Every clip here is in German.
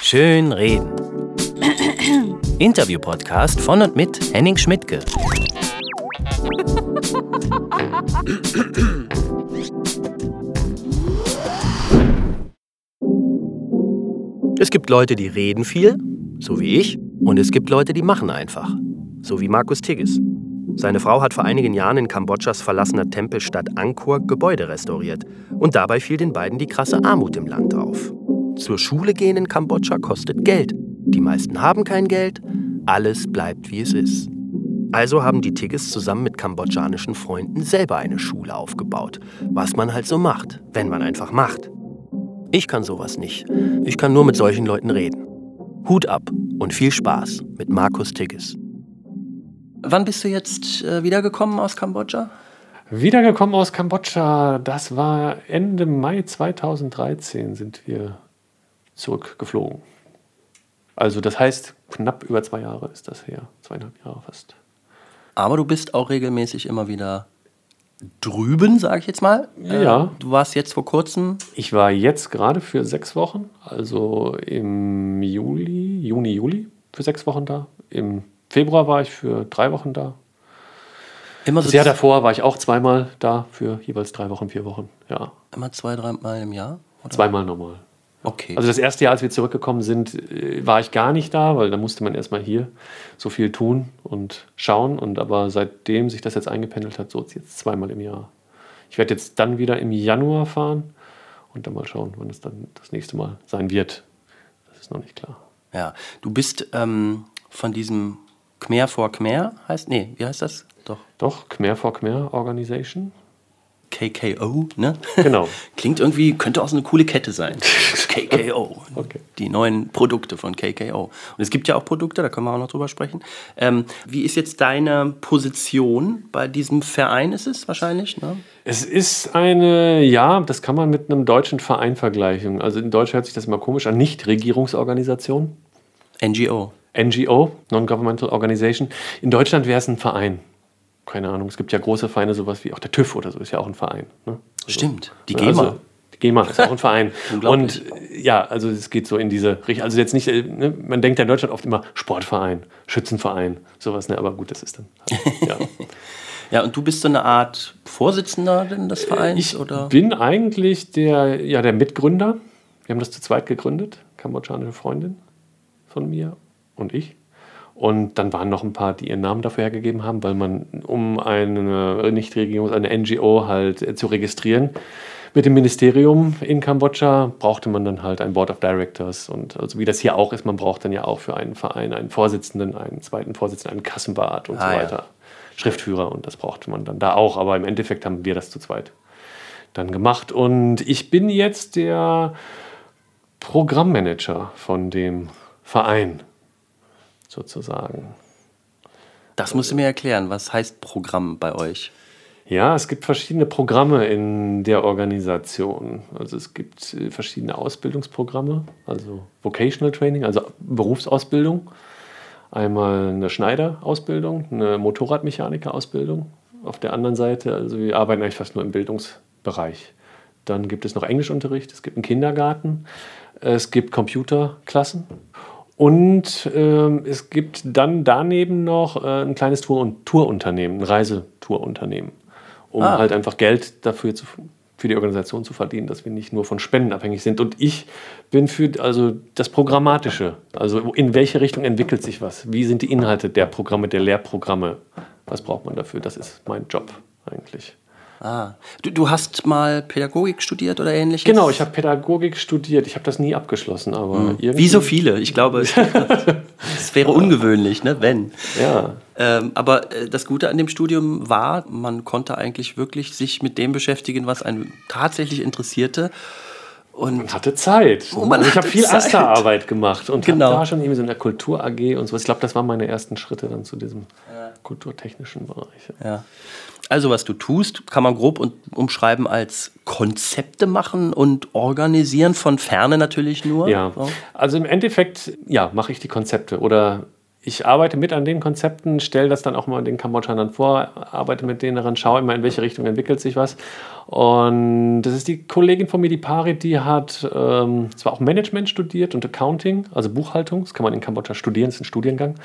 Schön reden. Interview-Podcast von und mit Henning Schmidtke. Es gibt Leute, die reden viel, so wie ich, und es gibt Leute, die machen einfach, so wie Markus Tigges. Seine Frau hat vor einigen Jahren in Kambodschas verlassener Tempelstadt Angkor Gebäude restauriert. Und dabei fiel den beiden die krasse Armut im Land auf. Zur Schule gehen in Kambodscha kostet Geld. Die meisten haben kein Geld. Alles bleibt wie es ist. Also haben die Tigges zusammen mit kambodschanischen Freunden selber eine Schule aufgebaut. Was man halt so macht, wenn man einfach macht. Ich kann sowas nicht. Ich kann nur mit solchen Leuten reden. Hut ab und viel Spaß mit Markus Tigges. Wann bist du jetzt äh, wiedergekommen aus Kambodscha? Wiedergekommen aus Kambodscha, das war Ende Mai 2013 sind wir zurückgeflogen. Also das heißt, knapp über zwei Jahre ist das her, zweieinhalb Jahre fast. Aber du bist auch regelmäßig immer wieder drüben, sage ich jetzt mal. Ja. Äh, du warst jetzt vor kurzem. Ich war jetzt gerade für sechs Wochen, also im Juli, Juni, Juli für sechs Wochen da. Im Februar war ich für drei Wochen da. Immer so Das Jahr davor war ich auch zweimal da für jeweils drei Wochen, vier Wochen. Ja, Immer zwei, dreimal im Jahr? Oder? zweimal normal. Okay. Also das erste Jahr, als wir zurückgekommen sind, äh, war ich gar nicht da, weil da musste man erstmal hier so viel tun und schauen. Und aber seitdem sich das jetzt eingependelt hat, so ist es jetzt zweimal im Jahr. Ich werde jetzt dann wieder im Januar fahren und dann mal schauen, wann es dann das nächste Mal sein wird. Das ist noch nicht klar. ja. Du bist ähm, von diesem Khmer for Khmer, heißt, nee, wie heißt das? Doch, Doch, Khmer for Khmer Organization. KKO, ne? Genau. Klingt irgendwie, könnte auch so eine coole Kette sein. KKO. Okay. Die neuen Produkte von KKO. Und es gibt ja auch Produkte, da können wir auch noch drüber sprechen. Ähm, wie ist jetzt deine Position bei diesem Verein? Ist es wahrscheinlich? Ne? Es ist eine, ja, das kann man mit einem deutschen Verein vergleichen. Also in Deutsch hört sich das immer komisch an, Nichtregierungsorganisation. NGO. NGO, Non-Governmental Organization. In Deutschland wäre es ein Verein. Keine Ahnung, es gibt ja große Vereine, sowas wie auch der TÜV oder so, ist ja auch ein Verein. Ne? Stimmt. Die Ja, GEMA. Also, die GEMA ist auch ein Verein. Und äh, ja, also es geht so in diese Richtung. Also jetzt nicht, äh, ne, man denkt ja in Deutschland oft immer Sportverein, Schützenverein, sowas, ne? aber gut, das ist dann. Halt, ja. ja, und du bist so eine Art Vorsitzender denn des Vereins? Ich oder? bin eigentlich der, ja, der Mitgründer. Wir haben das zu zweit gegründet, kambodschanische Freundin von mir und ich. Und dann waren noch ein paar, die ihren Namen dafür hergegeben haben, weil man, um eine Nichtregierungs-, eine NGO halt äh, zu registrieren, mit dem Ministerium in Kambodscha brauchte man dann halt ein Board of Directors. Und also wie das hier auch ist, man braucht dann ja auch für einen Verein einen Vorsitzenden, einen zweiten Vorsitzenden, einen Kassenbart und Ah, so ja. weiter. Schriftführer und das brauchte man dann da auch. Aber im Endeffekt haben wir das zu zweit dann gemacht. Und ich bin jetzt der Programmmanager von dem Verein sozusagen. Das musst du mir erklären. Was heißt Programm bei euch? Ja, es gibt verschiedene Programme in der Organisation. Also es gibt äh, verschiedene Ausbildungsprogramme, also Vocational Training, also Berufsausbildung. Einmal eine Schneiderausbildung, eine Motorradmechaniker-Ausbildung. Auf der anderen Seite, also wir arbeiten eigentlich fast nur im Bildungsbereich. Dann gibt es noch Englischunterricht, es gibt einen Kindergarten, es gibt Computerklassen und ähm, es gibt dann daneben noch äh, ein kleines Tour- und Tourunternehmen, ein Reisetourunternehmen, um Ah. halt einfach Geld dafür zu, für die Organisation zu verdienen, dass wir nicht nur von Spenden abhängig sind. Und ich bin für also das Programmatische. Also in welche Richtung entwickelt sich was? Wie sind die Inhalte der Programme, der Lehrprogramme? Was braucht man dafür? Das ist mein Job eigentlich. Ah. Du, du hast mal Pädagogik studiert oder ähnliches? Genau, ich habe Pädagogik studiert. Ich habe das nie abgeschlossen, aber irgendwie. Wie so viele. Ich glaube, es, es wäre ungewöhnlich, ne, wenn. Ja, Ähm, aber äh, das Gute an dem Studium war, man konnte eigentlich wirklich sich mit dem beschäftigen, was einen tatsächlich interessierte. Und Man hatte Zeit. Oh, man also ich habe viel Zeit. Asta-Arbeit gemacht und Genau. da schon irgendwie so in der Kultur AG und so. Ich glaube, das waren meine ersten Schritte dann zu diesem kulturtechnischen Bereich. ja. Also was du tust, kann man grob und umschreiben als Konzepte machen und organisieren von ferne natürlich nur. Ja, So. also im Endeffekt, ja, mache ich die Konzepte oder ich arbeite mit an den Konzepten, stelle das dann auch mal den Kambodschanern vor, arbeite mit denen daran, schaue immer, in welche Richtung entwickelt sich was. Und das ist die Kollegin von mir, die Pari, die hat ähm, zwar auch Management studiert und Accounting, also Buchhaltung, das kann man in Kambodscha studieren, das ist ein Studiengang.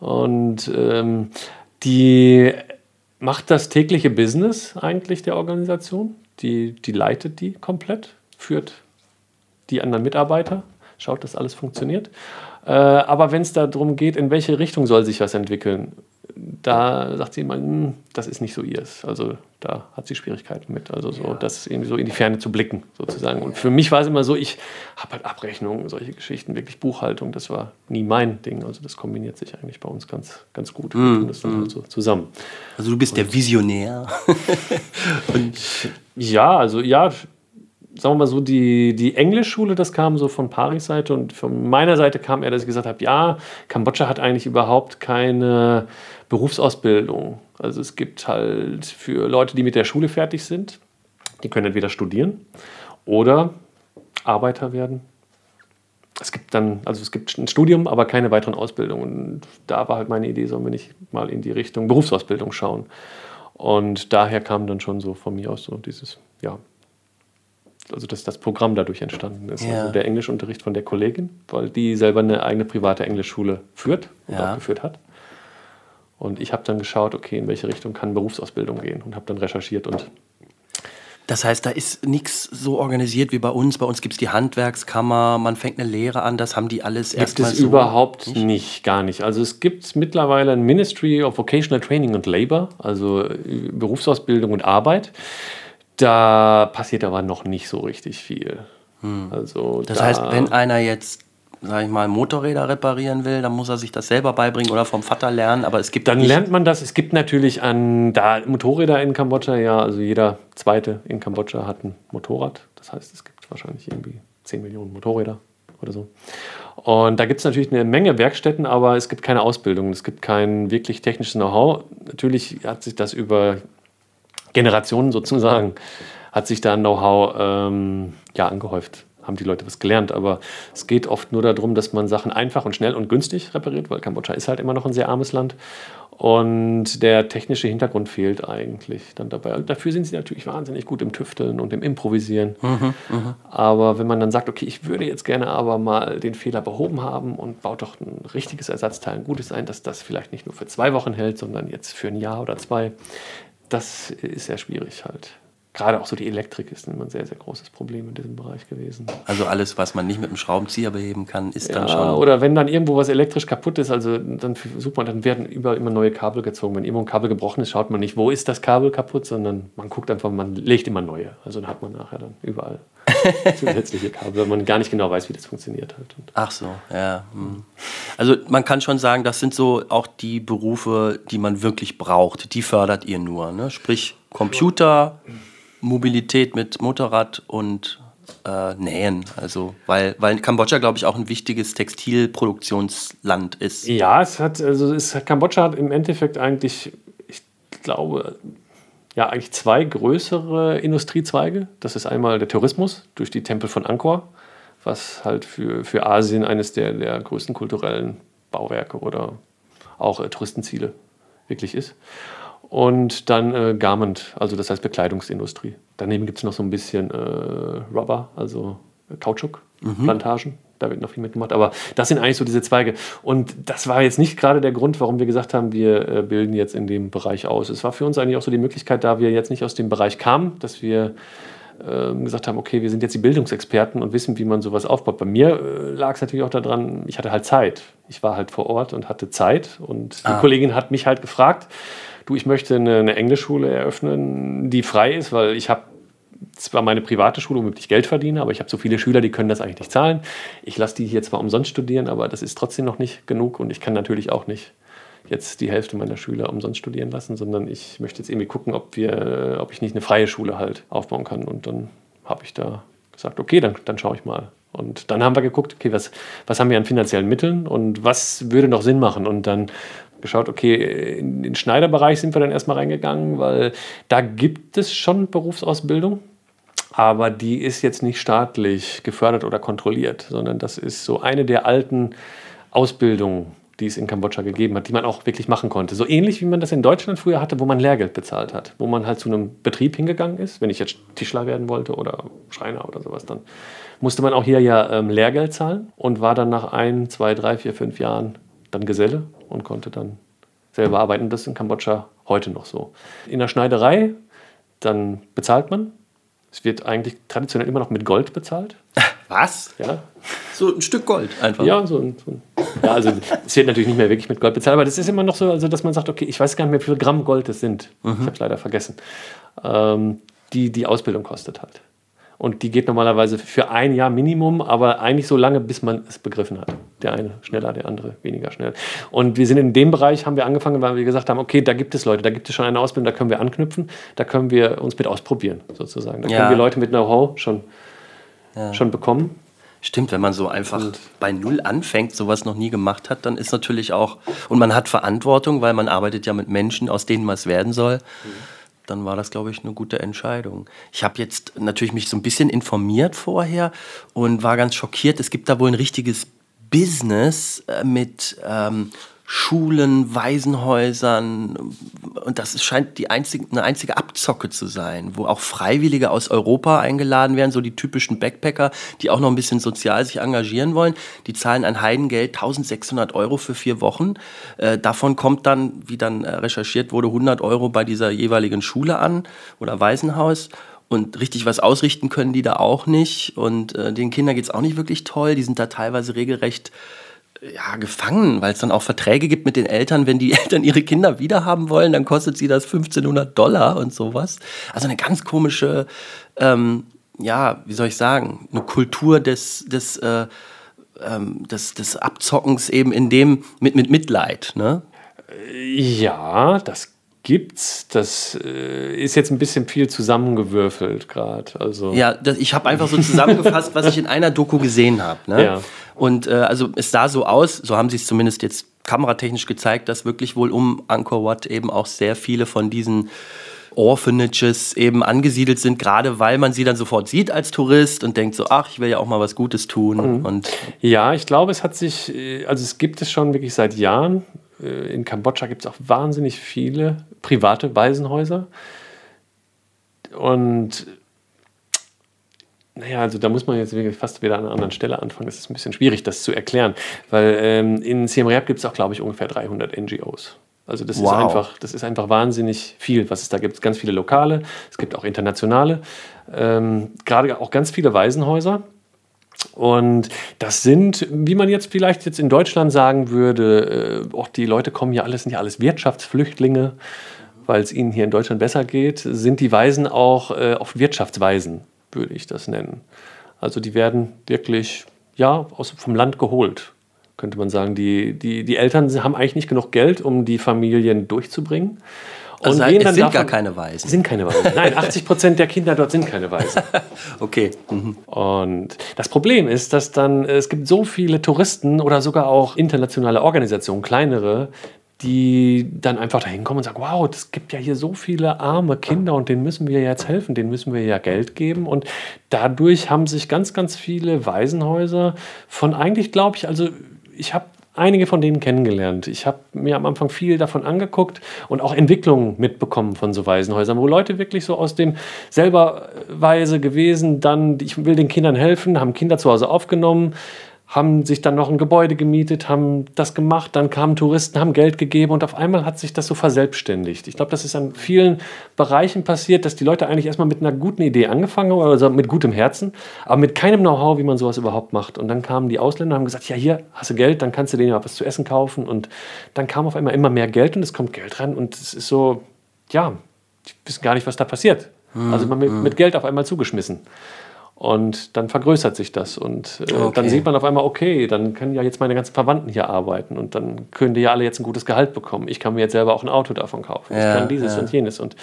Und ähm, die macht das tägliche Business eigentlich der Organisation. Die, die leitet die komplett, führt die anderen Mitarbeiter, schaut, dass alles funktioniert. Äh, aber wenn es darum geht, in welche Richtung soll sich was entwickeln, da sagt sie immer, hm, das ist nicht so ihrs. Also da hat sie Schwierigkeiten mit. Also so, ja. das irgendwie so in die Ferne zu blicken, sozusagen. Und für mich war es immer so, ich habe halt Abrechnungen, solche Geschichten, wirklich Buchhaltung, das war nie mein Ding. Also das kombiniert sich eigentlich bei uns ganz, ganz gut. Mm, das dann mm. halt so zusammen. Also du bist Und, der Visionär. ja, also ja, sagen wir mal so, die, die Englischschule, das kam so von Paris Seite und von meiner Seite kam eher, dass ich gesagt habe, ja, Kambodscha hat eigentlich überhaupt keine Berufsausbildung. Also es gibt halt für Leute, die mit der Schule fertig sind, die können entweder studieren oder Arbeiter werden. Es gibt dann, also es gibt ein Studium, aber keine weiteren Ausbildungen. Und da war halt meine Idee, sollen wir nicht mal in die Richtung Berufsausbildung schauen. Und daher kam dann schon so von mir aus so dieses, ja, also dass das Programm dadurch entstanden ist. Ja. Also der Englischunterricht von der Kollegin, weil die selber eine eigene private Englischschule führt und ja. auch geführt hat. Und ich habe dann geschaut, okay, in welche Richtung kann Berufsausbildung gehen und habe dann recherchiert und das heißt, da ist nichts so organisiert wie bei uns. Bei uns gibt es die Handwerkskammer, man fängt eine Lehre an, das haben die alles erstmal so. Gibt es überhaupt nicht? nicht? gar nicht. Also es gibt mittlerweile ein Ministry of Vocational Training and Labor, also äh, Berufsausbildung und Arbeit. Da passiert aber noch nicht so richtig viel. Hm. Also das da heißt, wenn einer jetzt sag ich mal, Motorräder reparieren will, dann muss er sich das selber beibringen oder vom Vater lernen. Aber es gibt dann lernt man das. Es gibt natürlich an da Motorräder in Kambodscha. Ja, also jeder zweite in Kambodscha hat ein Motorrad. Das heißt, es gibt wahrscheinlich irgendwie 10 Millionen Motorräder oder so. Und da gibt es natürlich eine Menge Werkstätten, aber es gibt keine Ausbildung. Es gibt kein wirklich technisches Know-how. Natürlich hat sich das über Generationen sozusagen hat sich da Know-how ähm, ja, angehäuft. Haben die Leute was gelernt, aber es geht oft nur darum, dass man Sachen einfach und schnell und günstig repariert, weil Kambodscha ist halt immer noch ein sehr armes Land und der technische Hintergrund fehlt eigentlich dann dabei. Und dafür sind sie natürlich wahnsinnig gut im Tüfteln und im Improvisieren. Mhm, mh. Aber wenn man dann sagt, okay, ich würde jetzt gerne aber mal den Fehler behoben haben und baut doch ein richtiges Ersatzteil, ein gutes ein, dass das vielleicht nicht nur für zwei Wochen hält, sondern jetzt für ein Jahr oder zwei, das ist sehr schwierig halt. Gerade auch so die Elektrik ist immer ein sehr, sehr großes Problem in diesem Bereich gewesen. Also alles, was man nicht mit einem Schraubenzieher beheben kann, ist ja, dann schon. Oder wenn dann irgendwo was elektrisch kaputt ist, also dann sucht man, dann werden überall immer neue Kabel gezogen. Wenn irgendwo ein Kabel gebrochen ist, schaut man nicht, wo ist das Kabel kaputt, sondern man guckt einfach, man legt immer neue. Also dann hat man nachher dann überall zusätzliche Kabel, weil man gar nicht genau weiß, wie das funktioniert halt. Ach so, ja. Hm. Also man kann schon sagen, das sind so auch die Berufe, die man wirklich braucht. Die fördert ihr nur. Ne? Sprich Computer, Mobilität mit Motorrad und äh, Nähen. Also, weil, weil Kambodscha, glaube ich, auch ein wichtiges Textilproduktionsland ist. Ja, es hat, also es, Kambodscha hat im Endeffekt eigentlich, ich glaube, ja, eigentlich zwei größere Industriezweige. Das ist einmal der Tourismus durch die Tempel von Angkor, was halt für, für Asien eines der, der größten kulturellen Bauwerke oder auch äh, Touristenziele wirklich ist. Und dann äh, Garment, also das heißt Bekleidungsindustrie. Daneben gibt es noch so ein bisschen äh, Rubber, also Kautschuk, mhm. Plantagen da wird noch viel mitgemacht. Aber das sind eigentlich so diese Zweige. Und das war jetzt nicht gerade der Grund, warum wir gesagt haben, wir äh, bilden jetzt in dem Bereich aus. Es war für uns eigentlich auch so die Möglichkeit, da wir jetzt nicht aus dem Bereich kamen, dass wir ähm, gesagt haben, okay, wir sind jetzt die Bildungsexperten und wissen, wie man sowas aufbaut. Bei mir äh, lag es natürlich auch daran, ich hatte halt Zeit. Ich war halt vor Ort und hatte Zeit. Und die ah. Kollegin hat mich halt gefragt, du, ich möchte eine, eine Englischschule eröffnen, die frei ist, weil ich habe zwar meine private Schule, womit ich Geld verdiene, aber ich habe so viele Schüler, die können das eigentlich nicht zahlen. Ich lasse die hier zwar umsonst studieren, aber das ist trotzdem noch nicht genug und ich kann natürlich auch nicht jetzt die Hälfte meiner Schüler umsonst studieren lassen, sondern ich möchte jetzt irgendwie gucken, ob, wir, ob ich nicht eine freie Schule halt aufbauen kann. Und dann habe ich da gesagt, okay, dann, dann schaue ich mal. Und dann haben wir geguckt, okay, was, was haben wir an finanziellen Mitteln und was würde noch Sinn machen? Und dann geschaut, okay, in den Schneiderbereich sind wir dann erstmal reingegangen, weil da gibt es schon Berufsausbildung aber die ist jetzt nicht staatlich gefördert oder kontrolliert, sondern das ist so eine der alten Ausbildungen die es in Kambodscha gegeben hat, die man auch wirklich machen konnte. So ähnlich wie man das in Deutschland früher hatte, wo man Lehrgeld bezahlt hat, wo man halt zu einem Betrieb hingegangen ist, wenn ich jetzt Tischler werden wollte oder Schreiner oder sowas, dann musste man auch hier ja ähm, Lehrgeld zahlen und war dann nach ein, zwei, drei, vier, fünf Jahren dann Geselle und konnte dann selber arbeiten. Das ist in Kambodscha heute noch so. In der Schneiderei, dann bezahlt man. Es wird eigentlich traditionell immer noch mit Gold bezahlt. Was? Ja, So ein Stück Gold einfach. ja, so, ein- so ein- ja, also es wird natürlich nicht mehr wirklich mit Gold bezahlt, aber das ist immer noch so, also dass man sagt, okay, ich weiß gar nicht mehr, wie viel Gramm Gold es sind. Ich habe es leider vergessen. Ähm, die die Ausbildung kostet halt. Und die geht normalerweise für ein Jahr Minimum, aber eigentlich so lange, bis man es begriffen hat. Der eine schneller, der andere weniger schnell. Und wir sind in dem Bereich, haben wir angefangen, weil wir gesagt haben, okay, da gibt es Leute, da gibt es schon eine Ausbildung, da können wir anknüpfen, da können wir uns mit ausprobieren, sozusagen. Da Ja. können wir Leute mit Know-how schon, schon bekommen. Stimmt, wenn man so einfach bei Null anfängt, sowas noch nie gemacht hat, dann ist natürlich auch, und man hat Verantwortung, weil man arbeitet ja mit Menschen, aus denen was werden soll, dann war das, glaube ich, eine gute Entscheidung. Ich habe jetzt natürlich mich so ein bisschen informiert vorher und war ganz schockiert. Es gibt da wohl ein richtiges Business äh, mit ähm, Schulen, Waisenhäusern und das scheint die einzige, eine einzige Abzocke zu sein, wo auch Freiwillige aus Europa eingeladen werden, so die typischen Backpacker, die auch noch ein bisschen sozial sich engagieren wollen. Die zahlen ein Heidengeld, 1600 Euro für vier Wochen. Äh, davon kommt dann, wie dann äh, recherchiert wurde, 100 Euro bei dieser jeweiligen Schule an oder Waisenhaus. Und richtig was ausrichten können die da auch nicht. Und äh, den Kindern geht's auch nicht wirklich toll. Die sind da teilweise regelrecht ja, gefangen, weil es dann auch Verträge gibt mit den Eltern, wenn die Eltern ihre Kinder wiederhaben wollen, dann kostet sie das 1500 Dollar und sowas. Also eine ganz komische, ähm, ja, wie soll ich sagen, eine Kultur des, des, äh, ähm, des, des Abzockens eben in dem, mit, mit Mitleid, ne? Ja, das gibt's. Das äh, ist jetzt ein bisschen viel zusammengewürfelt gerade. Also Ja, das, ich habe einfach so zusammengefasst, was ich in einer Doku gesehen habe. Ne? Ja. Und äh, also es sah so aus, so haben sie es zumindest jetzt kameratechnisch gezeigt, dass wirklich wohl um Angkor Wat eben auch sehr viele von diesen Orphanages eben angesiedelt sind, gerade weil man sie dann sofort sieht als Tourist und denkt so, ach, ich will ja auch mal was Gutes tun. Mhm. Und Ja, ich glaube, es hat sich, äh, also es gibt es schon wirklich seit Jahren. In Kambodscha gibt es auch wahnsinnig viele private Waisenhäuser. Und naja, also da muss man jetzt fast wieder an einer anderen Stelle anfangen. Es ist ein bisschen schwierig, das zu erklären, weil ähm, in Siem Reap gibt es auch, glaube ich, ungefähr 300 NGOs. Also das ist Wow. einfach, das ist einfach wahnsinnig viel, was es da gibt. Ganz viele lokale, es gibt auch internationale, ähm, gerade auch ganz viele Waisenhäuser. Und das sind, wie man jetzt vielleicht jetzt in Deutschland sagen würde, äh, auch die Leute kommen ja alles, sind ja alles Wirtschaftsflüchtlinge, weil es ihnen hier in Deutschland besser geht, sind die Waisen auch äh, oft Wirtschaftswaisen, würde ich das nennen. Also die werden wirklich, ja, aus, vom Land geholt, könnte man sagen. Die, die, die Eltern haben eigentlich nicht genug Geld, um die Familien durchzubringen. Also gehen es sind davon- gar keine Weisen. Sind keine Waisen. Nein, 80 Prozent der Kinder dort sind keine Waisen. Okay. Mhm. Und das Problem ist, dass dann es gibt so viele Touristen oder sogar auch internationale Organisationen, kleinere, die dann einfach dahin kommen und sagen, wow, es gibt ja hier so viele arme Kinder und denen müssen wir jetzt helfen, denen müssen wir ja Geld geben. Und dadurch haben sich ganz, ganz viele Waisenhäuser von eigentlich, glaube ich, also ich habe einige von denen kennengelernt. Ich habe mir am Anfang viel davon angeguckt und auch Entwicklungen mitbekommen von so Waisenhäusern, wo Leute wirklich so aus dem selber Weise gewesen, dann, ich will den Kindern helfen, haben Kinder zu Hause aufgenommen, haben sich dann noch ein Gebäude gemietet, haben das gemacht, dann kamen Touristen, haben Geld gegeben und auf einmal hat sich das so verselbstständigt. Ich glaube, das ist an vielen Bereichen passiert, dass die Leute eigentlich erstmal mit einer guten Idee angefangen haben, also mit gutem Herzen, aber mit keinem Know-how, wie man sowas überhaupt macht. Und dann kamen die Ausländer und haben gesagt, ja, hier hast du Geld, dann kannst du denen ja was zu essen kaufen. Und dann kam auf einmal immer mehr Geld und es kommt Geld rein und es ist so, ja, die wissen gar nicht, was da passiert. Also man mit, mit Geld auf einmal zugeschmissen. Und dann vergrößert sich das. Und äh, Okay. dann sieht man auf einmal, okay, dann können ja jetzt meine ganzen Verwandten hier arbeiten. Und dann können die ja alle jetzt ein gutes Gehalt bekommen. Ich kann mir jetzt selber auch ein Auto davon kaufen. Ja, ich kann dieses ja. und jenes. Und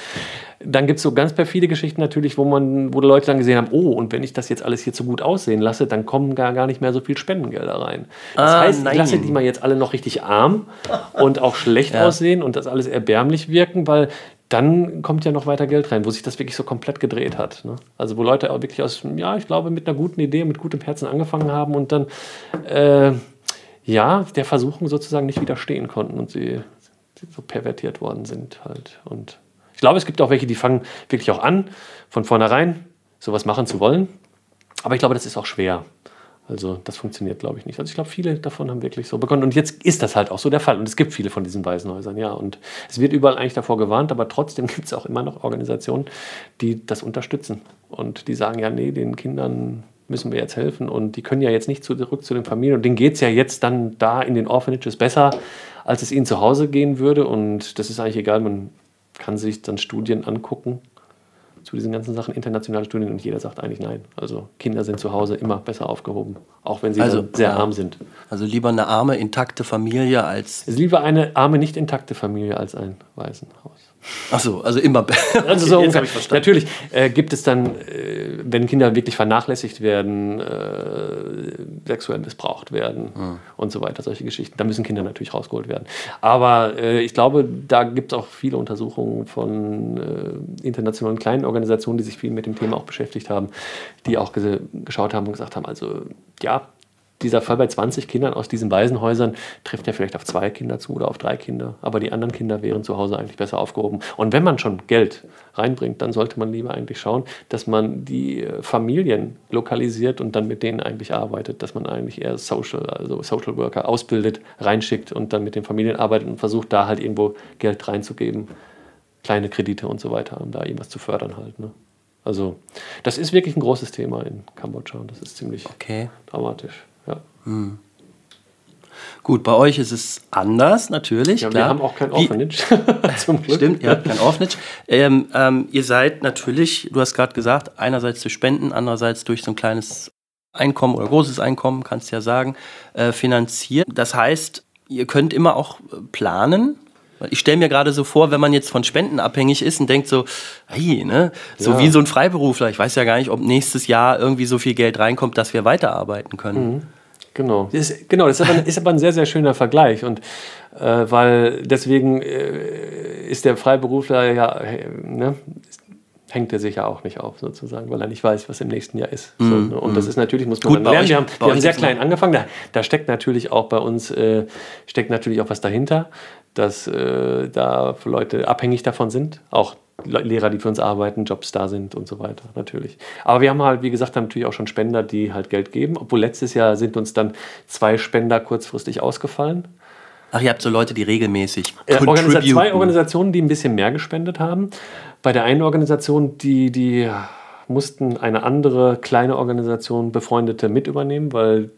dann gibt es so ganz perfide Geschichten natürlich, wo man, wo die Leute dann gesehen haben, oh, und wenn ich das jetzt alles hier so gut aussehen lasse, dann kommen gar, gar nicht mehr so viel Spendengelder rein. Das Ah, heißt, nein. ich lasse die mal jetzt alle noch richtig arm und auch schlecht Ja. aussehen und das alles erbärmlich wirken, weil dann kommt ja noch weiter Geld rein, wo sich das wirklich so komplett gedreht hat. Ne? Also wo Leute auch wirklich aus, ja, ich glaube, mit einer guten Idee, mit gutem Herzen angefangen haben und dann äh, ja, der Versuchung sozusagen nicht widerstehen konnten und sie, sie so pervertiert worden sind halt. Und ich glaube, es gibt auch welche, die fangen wirklich auch an, von vornherein sowas machen zu wollen. Aber ich glaube, das ist auch schwer. Also das funktioniert, glaube ich, nicht. Also ich glaube, viele davon haben wirklich so begonnen. Und jetzt ist das halt auch so der Fall. Und es gibt viele von diesen Waisenhäusern, ja. Und es wird überall eigentlich davor gewarnt, aber trotzdem gibt es auch immer noch Organisationen, die das unterstützen. Und die sagen, ja, nee, den Kindern müssen wir jetzt helfen. Und die können ja jetzt nicht zurück zu den Familien. Und denen geht es ja jetzt dann da in den Orphanages besser, als es ihnen zu Hause gehen würde. Und das ist eigentlich egal, man kann sich dann Studien angucken zu diesen ganzen Sachen, internationale Studien, und jeder sagt eigentlich nein. Also Kinder sind zu Hause immer besser aufgehoben, auch wenn sie also, sehr arm sind. Also lieber eine arme, intakte Familie als. Also lieber eine arme, nicht intakte Familie als ein Waisenhaus. Ach so, also immer besser. Also so ungefähr. Natürlich äh, gibt es dann, äh, wenn Kinder wirklich vernachlässigt werden, äh, sexuell missbraucht werden mhm. und so weiter, solche Geschichten, da müssen Kinder natürlich rausgeholt werden. Aber äh, ich glaube, da gibt es auch viele Untersuchungen von äh, internationalen kleinen Organisationen, die sich viel mit dem Thema auch beschäftigt haben, die auch geschaut haben und gesagt haben, also ja, dieser Fall bei 20 Kindern aus diesen Waisenhäusern trifft ja vielleicht auf zwei Kinder zu oder auf drei Kinder. Aber die anderen Kinder wären zu Hause eigentlich besser aufgehoben. Und wenn man schon Geld reinbringt, dann sollte man lieber eigentlich schauen, dass man die äh, Familien lokalisiert und dann mit denen eigentlich arbeitet, dass man eigentlich eher Social, also Social Worker ausbildet, reinschickt und dann mit den Familien arbeitet und versucht, da halt irgendwo Geld reinzugeben, kleine Kredite und so weiter, um da irgendwas zu fördern halt. Ne? Also das ist wirklich ein großes Thema in Kambodscha und das ist ziemlich okay. dramatisch. Hm. Gut, bei euch ist es anders natürlich. Ja, klar. Wir haben auch kein Orphanage. Zum Glück. Stimmt, ihr habt kein Orphanage. Ähm, ähm, ihr seid natürlich, du hast gerade gesagt, einerseits durch Spenden, andererseits durch so ein kleines Einkommen oder großes Einkommen, kannst du ja sagen, äh, finanziert. Das heißt, ihr könnt immer auch äh, planen. Ich stelle mir gerade so vor, wenn man jetzt von Spenden abhängig ist und denkt so, hey, ne, so ja. wie so ein Freiberufler, ich weiß ja gar nicht, ob nächstes Jahr irgendwie so viel Geld reinkommt, dass wir weiterarbeiten können. Mhm. Genau. Das ist, genau, das ist aber, ist aber, ein sehr, sehr schöner Vergleich. Und äh, weil deswegen äh, ist der Freiberufler ja, äh, ne, hängt er sich ja auch nicht auf, sozusagen, weil er nicht weiß, was im nächsten Jahr ist. So, ne? Und mm. das ist natürlich, muss man Gut, lernen. wir haben, wir haben sehr klein angefangen. Da, da, steckt natürlich auch bei uns, äh, steckt natürlich auch was dahinter, dass äh, da Leute abhängig davon sind. Auch Lehrer, die für uns arbeiten, Jobs da sind und so weiter, natürlich. Aber wir haben halt, wie gesagt, natürlich auch schon Spender, die halt Geld geben. Obwohl letztes Jahr sind uns dann zwei Spender kurzfristig ausgefallen. Ach, ihr habt so Leute, die regelmäßig. Äh, zwei Organisationen, die ein bisschen mehr gespendet haben. Bei der einen Organisation, die, die mussten eine andere kleine Organisation, Befreundete, mit übernehmen, weil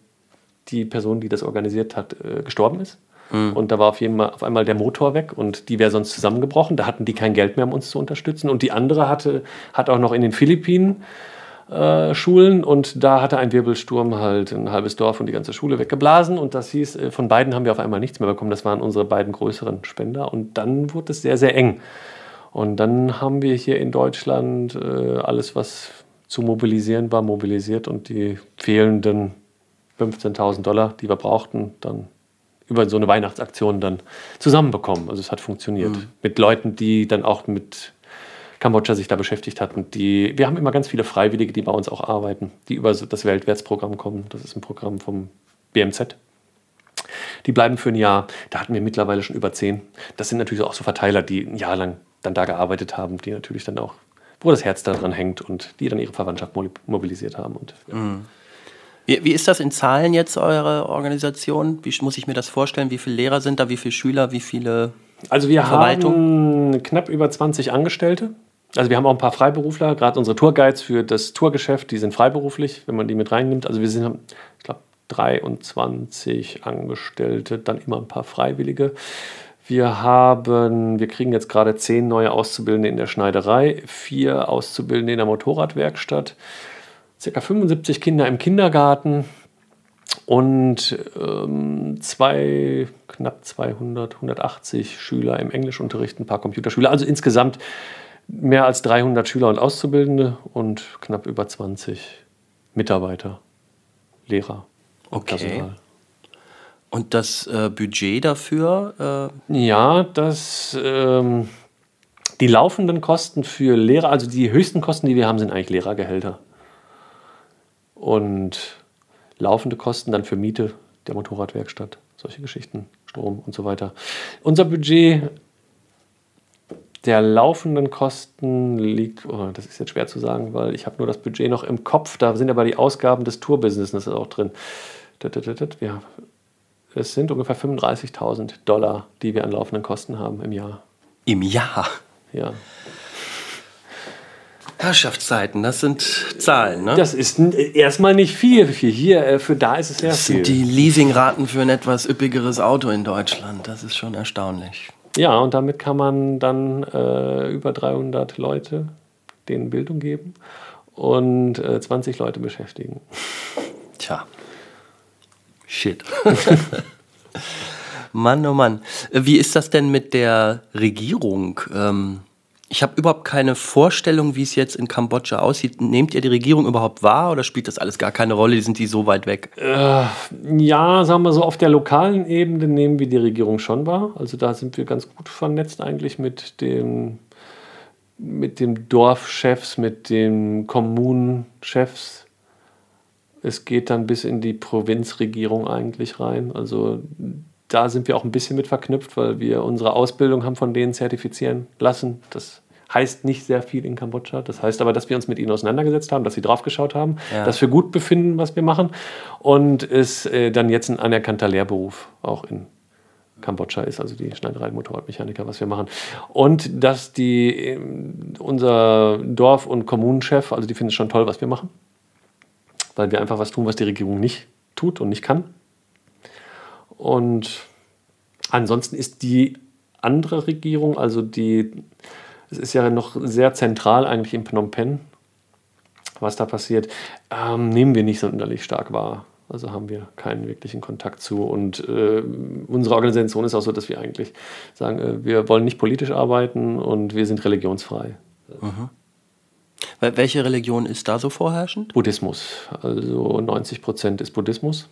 die Person, die das organisiert hat, äh, gestorben ist. Mhm. Und da war auf, jeden Mal, auf einmal der Motor weg und die wäre sonst zusammengebrochen. Da hatten die kein Geld mehr, um uns zu unterstützen. Und die andere hatte, hat auch noch in den Philippinen äh, Schulen und da hatte ein Wirbelsturm halt ein halbes Dorf und die ganze Schule weggeblasen. Und das hieß, äh, von beiden haben wir auf einmal nichts mehr bekommen. Das waren unsere beiden größeren Spender. Und dann wurde es sehr, sehr eng. Und dann haben wir hier in Deutschland äh, alles, was zu mobilisieren war, mobilisiert und die fehlenden 15.000 Dollar, die wir brauchten, dann über so eine Weihnachtsaktion dann zusammenbekommen. Also es hat funktioniert. Mhm. Mit Leuten, die dann auch mit Kambodscha sich da beschäftigt hatten. Die, wir haben immer ganz viele Freiwillige, die bei uns auch arbeiten, die über das Weltwärtsprogramm kommen. Das ist ein Programm vom BMZ. Die bleiben für ein Jahr. Da hatten wir mittlerweile schon über zehn. Das sind natürlich auch so Verteiler, die ein Jahr lang dann da gearbeitet haben, die natürlich dann auch, wo das Herz daran hängt und die dann ihre Verwandtschaft mobilisiert haben. Und, ja. mhm. Wie, wie, ist das in Zahlen jetzt, eure Organisation? Wie muss ich mir das vorstellen? Wie viele Lehrer sind da? Wie viele Schüler? Wie viele Also wir haben knapp über 20 Angestellte. Also wir haben auch ein paar Freiberufler, gerade unsere Tourguides für das Tourgeschäft, die sind freiberuflich, wenn man die mit reinnimmt. Also wir sind, ich glaube, 23 Angestellte, dann immer ein paar Freiwillige. Wir haben, wir kriegen jetzt gerade zehn neue Auszubildende in der Schneiderei, vier Auszubildende in der Motorradwerkstatt ca. 75 Kinder im Kindergarten und ähm, zwei, knapp 200, 180 Schüler im Englischunterricht, ein paar Computerschüler. Also insgesamt mehr als 300 Schüler und Auszubildende und knapp über 20 Mitarbeiter, Lehrer. Okay. Personal. Und das äh, Budget dafür? Äh ja, das. Ähm, die laufenden Kosten für Lehrer, also die höchsten Kosten, die wir haben, sind eigentlich Lehrergehälter und laufende Kosten dann für Miete, der Motorradwerkstatt, solche Geschichten, Strom und so weiter. Unser Budget der laufenden Kosten liegt, oh, das ist jetzt schwer zu sagen, weil ich habe nur das Budget noch im Kopf, da sind aber die Ausgaben des Tourbusinesses auch drin. Ja, es sind ungefähr 35.000 Dollar, die wir an laufenden Kosten haben im Jahr. Im Jahr? Ja. Herrschaftszeiten, das sind Zahlen, ne? Das ist erstmal nicht viel. Für hier, äh, für da ist es sehr das viel. Das sind die Leasingraten für ein etwas üppigeres Auto in Deutschland. Das ist schon erstaunlich. Ja, und damit kann man dann äh, über 300 Leute denen Bildung geben und äh, 20 Leute beschäftigen. Tja. Shit. Mann, oh Mann. Wie ist das denn mit der Regierung? Ähm, ich habe überhaupt keine Vorstellung, wie es jetzt in Kambodscha aussieht. Nehmt ihr die Regierung überhaupt wahr oder spielt das alles gar keine Rolle? Sind die so weit weg? Äh, ja, sagen wir so, auf der lokalen Ebene nehmen wir die Regierung schon wahr. Also da sind wir ganz gut vernetzt eigentlich mit dem, mit dem Dorfchefs, mit den Kommunenchefs. Es geht dann bis in die Provinzregierung eigentlich rein. Also da sind wir auch ein bisschen mit verknüpft, weil wir unsere Ausbildung haben von denen zertifizieren lassen. Das heißt nicht sehr viel in Kambodscha. Das heißt aber, dass wir uns mit ihnen auseinandergesetzt haben, dass sie draufgeschaut haben, ja. dass wir gut befinden, was wir machen und es äh, dann jetzt ein anerkannter Lehrberuf auch in Kambodscha ist, also die Schneiderei Motorradmechaniker, was wir machen. Und dass die, ähm, unser Dorf- und Kommunenchef, also die finden es schon toll, was wir machen, weil wir einfach was tun, was die Regierung nicht tut und nicht kann. Und ansonsten ist die andere Regierung, also die es ist ja noch sehr zentral eigentlich in Phnom Penh, was da passiert, ähm, nehmen wir nicht sonderlich stark wahr. Also haben wir keinen wirklichen Kontakt zu. Und äh, unsere Organisation ist auch so, dass wir eigentlich sagen, äh, wir wollen nicht politisch arbeiten und wir sind religionsfrei. Mhm. Welche Religion ist da so vorherrschend? Buddhismus. Also 90 Prozent ist Buddhismus.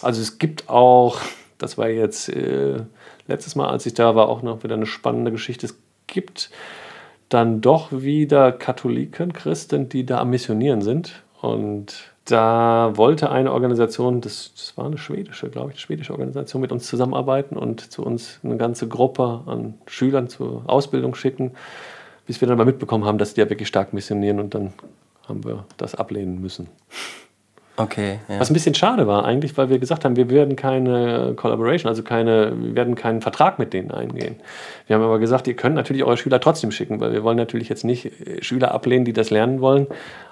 Also es gibt auch, das war jetzt äh, letztes Mal, als ich da war, auch noch wieder eine spannende Geschichte. Es gibt dann doch wieder Katholiken, Christen, die da am Missionieren sind. Und da wollte eine Organisation, das, das war eine schwedische, glaube ich, eine schwedische Organisation, mit uns zusammenarbeiten und zu uns eine ganze Gruppe an Schülern zur Ausbildung schicken, bis wir dann mal mitbekommen haben, dass die ja wirklich stark missionieren und dann haben wir das ablehnen müssen. Okay. Ja. Was ein bisschen schade war eigentlich, weil wir gesagt haben, wir werden keine Collaboration, also keine, wir werden keinen Vertrag mit denen eingehen. Wir haben aber gesagt, ihr könnt natürlich eure Schüler trotzdem schicken, weil wir wollen natürlich jetzt nicht äh, Schüler ablehnen, die das lernen wollen,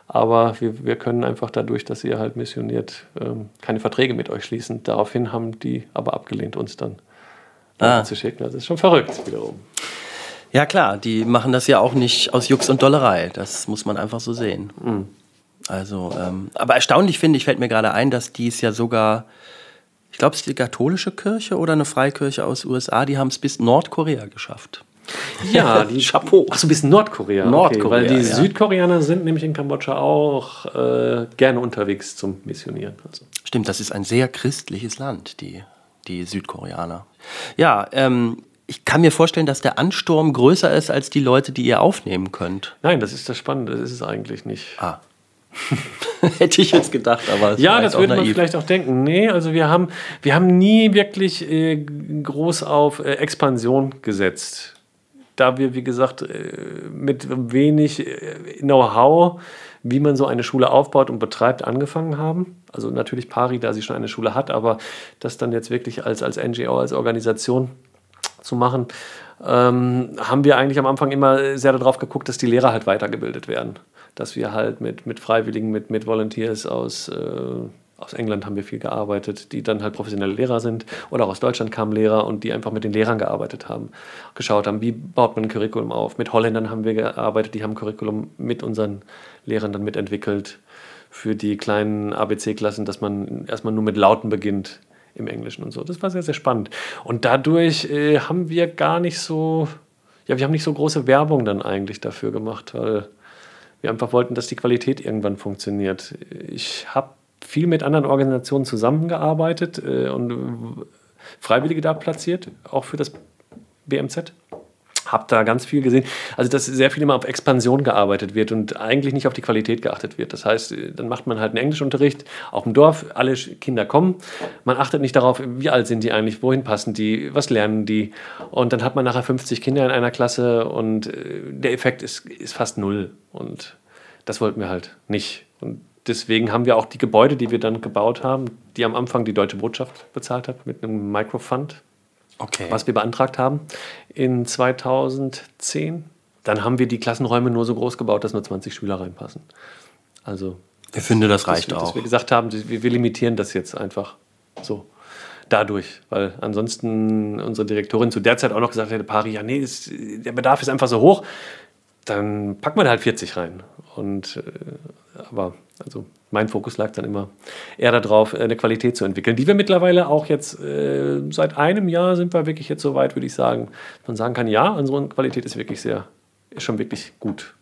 aber wir, wir können einfach dadurch, dass ihr halt missioniert, ähm, keine Verträge mit euch schließen. Daraufhin haben die aber abgelehnt, uns dann ah. zu schicken. Das ist schon verrückt wiederum. Ja klar, die machen das ja auch nicht aus Jux und Dollerei. Das muss man einfach so sehen. Mhm. Also, ähm, aber erstaunlich finde ich, fällt mir gerade ein, dass die es ja sogar, ich glaube, es ist die katholische Kirche oder eine Freikirche aus USA, die haben es bis Nordkorea geschafft. Ja, die Chapeau. Achso, bis Nordkorea. Nordkorea. Okay, weil die ja. Südkoreaner sind nämlich in Kambodscha auch äh, gerne unterwegs zum Missionieren. Also. Stimmt, das ist ein sehr christliches Land, die, die Südkoreaner. Ja, ähm, ich kann mir vorstellen, dass der Ansturm größer ist als die Leute, die ihr aufnehmen könnt. Nein, das ist das Spannende, das ist es eigentlich nicht. Ah. Hätte ich jetzt gedacht, aber ja, das würde man vielleicht auch denken. Nee, also wir haben, wir haben nie wirklich äh, groß auf äh, Expansion gesetzt. Da wir, wie gesagt, äh, mit wenig äh, Know-how, wie man so eine Schule aufbaut und betreibt, angefangen haben. Also natürlich Pari, da sie schon eine Schule hat, aber das dann jetzt wirklich als, als NGO, als Organisation zu machen, ähm, haben wir eigentlich am Anfang immer sehr darauf geguckt, dass die Lehrer halt weitergebildet werden. Dass wir halt mit, mit Freiwilligen, mit, mit Volunteers aus, äh, aus England haben wir viel gearbeitet, die dann halt professionelle Lehrer sind. Oder auch aus Deutschland kamen Lehrer und die einfach mit den Lehrern gearbeitet haben, geschaut haben, wie baut man ein Curriculum auf. Mit Holländern haben wir gearbeitet, die haben Curriculum mit unseren Lehrern dann mitentwickelt. Für die kleinen ABC-Klassen, dass man erstmal nur mit Lauten beginnt im Englischen und so. Das war sehr, sehr spannend. Und dadurch äh, haben wir gar nicht so, ja, wir haben nicht so große Werbung dann eigentlich dafür gemacht, weil wir einfach wollten, dass die Qualität irgendwann funktioniert. Ich habe viel mit anderen Organisationen zusammengearbeitet äh, und Freiwillige da platziert, auch für das BMZ. Habe da ganz viel gesehen. Also, dass sehr viel immer auf Expansion gearbeitet wird und eigentlich nicht auf die Qualität geachtet wird. Das heißt, dann macht man halt einen Englischunterricht auf dem Dorf, alle Kinder kommen. Man achtet nicht darauf, wie alt sind die eigentlich, wohin passen die, was lernen die. Und dann hat man nachher 50 Kinder in einer Klasse und äh, der Effekt ist, ist fast null. Und das wollten wir halt nicht. Und deswegen haben wir auch die Gebäude, die wir dann gebaut haben, die am Anfang die Deutsche Botschaft bezahlt hat mit einem Microfund okay. was wir beantragt haben in 2010. Dann haben wir die Klassenräume nur so groß gebaut, dass nur 20 Schüler reinpassen. Also ich finde, das reicht dass, auch. Dass wir gesagt haben, wir, wir limitieren das jetzt einfach so dadurch, weil ansonsten unsere Direktorin zu der Zeit auch noch gesagt hätte, Pari, ja nee, ist, der Bedarf ist einfach so hoch, dann packen wir da halt 40 rein. Und äh, aber also mein Fokus lag dann immer eher darauf, eine Qualität zu entwickeln, die wir mittlerweile auch jetzt äh, seit einem Jahr sind wir wirklich jetzt so weit, würde ich sagen, man sagen kann, ja, unsere Qualität ist wirklich sehr, ist schon wirklich gut.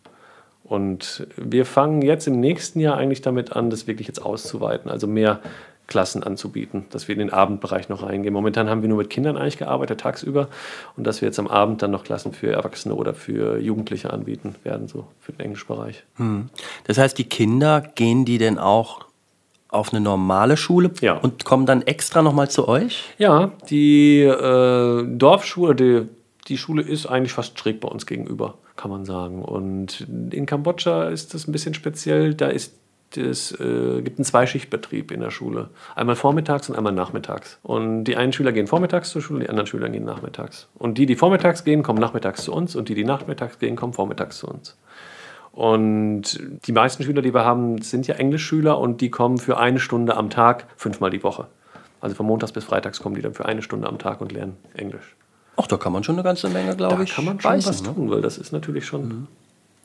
Und wir fangen jetzt im nächsten Jahr eigentlich damit an, das wirklich jetzt auszuweiten, also mehr Klassen anzubieten, dass wir in den Abendbereich noch reingehen. Momentan haben wir nur mit Kindern eigentlich gearbeitet, tagsüber, und dass wir jetzt am Abend dann noch Klassen für Erwachsene oder für Jugendliche anbieten werden, so für den Englischbereich. Hm. Das heißt, die Kinder, gehen die denn auch auf eine normale Schule ja. und kommen dann extra nochmal zu euch? Ja, die äh, Dorfschule, die, die Schule ist eigentlich fast schräg bei uns gegenüber, kann man sagen. Und in Kambodscha ist das ein bisschen speziell. Da ist es äh, gibt einen Zweischichtbetrieb in der Schule. Einmal vormittags und einmal nachmittags. Und die einen Schüler gehen vormittags zur Schule, die anderen Schüler gehen nachmittags. Und die, die vormittags gehen, kommen nachmittags zu uns und die, die nachmittags gehen, kommen vormittags zu uns. Und die meisten Schüler, die wir haben, sind ja Englischschüler und die kommen für eine Stunde am Tag fünfmal die Woche. Also von Montags bis Freitags kommen die dann für eine Stunde am Tag und lernen Englisch. Ach, da kann man schon eine ganze Menge, glaube ich. Da kann man schon reißen, was ne? tun, weil das ist natürlich schon, mhm.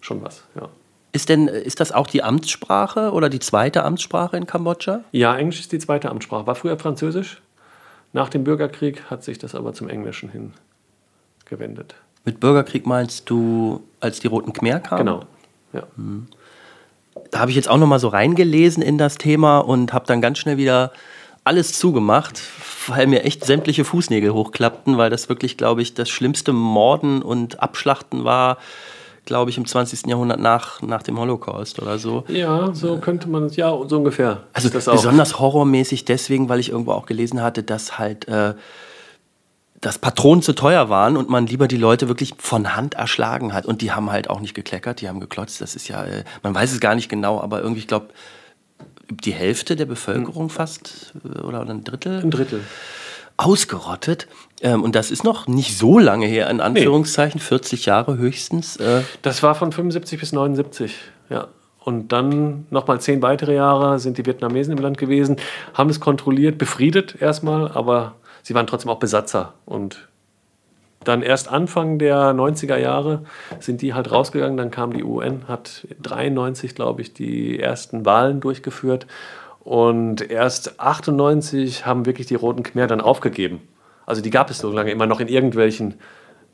schon was, ja. Ist denn, ist das auch die Amtssprache oder die zweite Amtssprache in Kambodscha? Ja, Englisch ist die zweite Amtssprache. War früher Französisch. Nach dem Bürgerkrieg hat sich das aber zum Englischen hin gewendet. Mit Bürgerkrieg meinst du, als die Roten Khmer kamen? Genau, ja. Hm. Da habe ich jetzt auch noch mal so reingelesen in das Thema und habe dann ganz schnell wieder alles zugemacht, weil mir echt sämtliche Fußnägel hochklappten, weil das wirklich, glaube ich, das schlimmste Morden und Abschlachten war, glaube ich, im 20. Jahrhundert nach, nach dem Holocaust oder so. Ja, so könnte man es, ja, so ungefähr. Also besonders horrormäßig deswegen, weil ich irgendwo auch gelesen hatte, dass halt äh, dass Patronen zu teuer waren und man lieber die Leute wirklich von Hand erschlagen hat. Und die haben halt auch nicht gekleckert, die haben geklotzt. Das ist ja, äh, man weiß es gar nicht genau, aber irgendwie, ich glaube, die Hälfte der Bevölkerung fast äh, oder ein Drittel. Ein Drittel ausgerottet. Ähm, und das ist noch nicht so lange her, in Anführungszeichen, nee. 40 Jahre höchstens. Äh. Das war von 75 bis 79, ja. Und dann nochmal zehn weitere Jahre sind die Vietnamesen im Land gewesen, haben es kontrolliert, befriedet erstmal, aber sie waren trotzdem auch Besatzer. Und dann erst Anfang der 90er Jahre sind die halt rausgegangen, dann kam die UN, hat 93, glaube ich, die ersten Wahlen durchgeführt und erst 98 haben wirklich die Roten Khmer dann aufgegeben. Also die gab es so lange immer noch in irgendwelchen,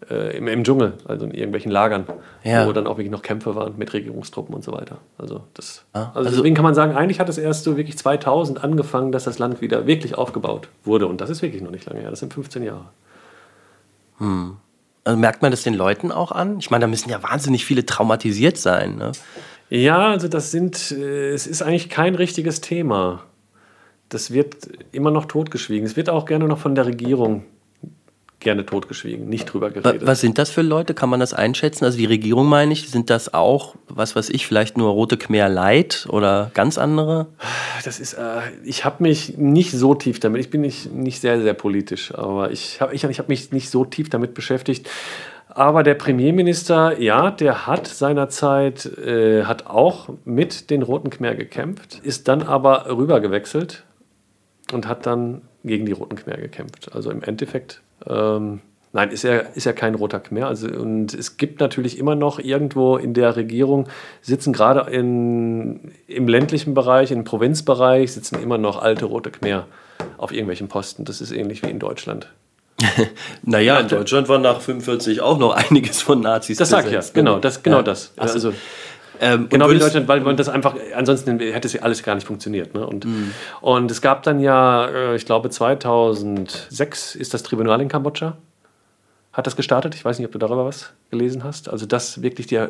äh, im, im, Dschungel, also in irgendwelchen Lagern, ja. wo dann auch wirklich noch Kämpfe waren mit Regierungstruppen und so weiter. Also, das, ah, also, also deswegen kann man sagen, eigentlich hat es erst so wirklich 2000 angefangen, dass das Land wieder wirklich aufgebaut wurde. Und das ist wirklich noch nicht lange her, das sind 15 Jahre. Hm. Also merkt man das den Leuten auch an? Ich meine, da müssen ja wahnsinnig viele traumatisiert sein. Ne? Ja, also das sind, äh, es ist eigentlich kein richtiges Thema. Das wird immer noch totgeschwiegen. Es wird auch gerne noch von der Regierung gerne totgeschwiegen, nicht drüber geredet. Was sind das für Leute? Kann man das einschätzen? Also die Regierung meine ich, sind das auch, was weiß ich, vielleicht nur Rote Khmer Light oder ganz andere? Das ist, äh, ich habe mich nicht so tief damit, ich bin nicht, nicht sehr, sehr politisch, aber ich habe ich, ich hab mich nicht so tief damit beschäftigt. Aber der Premierminister, ja, der hat seinerzeit, äh, hat auch mit den Roten Khmer gekämpft, ist dann aber rübergewechselt und hat dann gegen die Roten Khmer gekämpft. Also im Endeffekt, ähm, nein, ist er, ist er kein Roter Khmer. Also, und es gibt natürlich immer noch irgendwo in der Regierung, sitzen gerade in, im ländlichen Bereich, im Provinzbereich, sitzen immer noch alte Rote Khmer auf irgendwelchen Posten. Das ist ähnlich wie in Deutschland. Naja, in Deutschland war nach 45 auch noch einiges von Nazis. Das sag ich ja, genau, das, genau ja. das. Also, ähm, genau wie in Deutschland, weil man das einfach, ansonsten hätte es alles gar nicht funktioniert. Ne? Und, mhm. und es gab dann ja, äh, ich glaube 2006 ist das Tribunal in Kambodscha. hat das gestartet. Ich weiß nicht, ob du darüber was gelesen hast. Also, dass wirklich die, äh,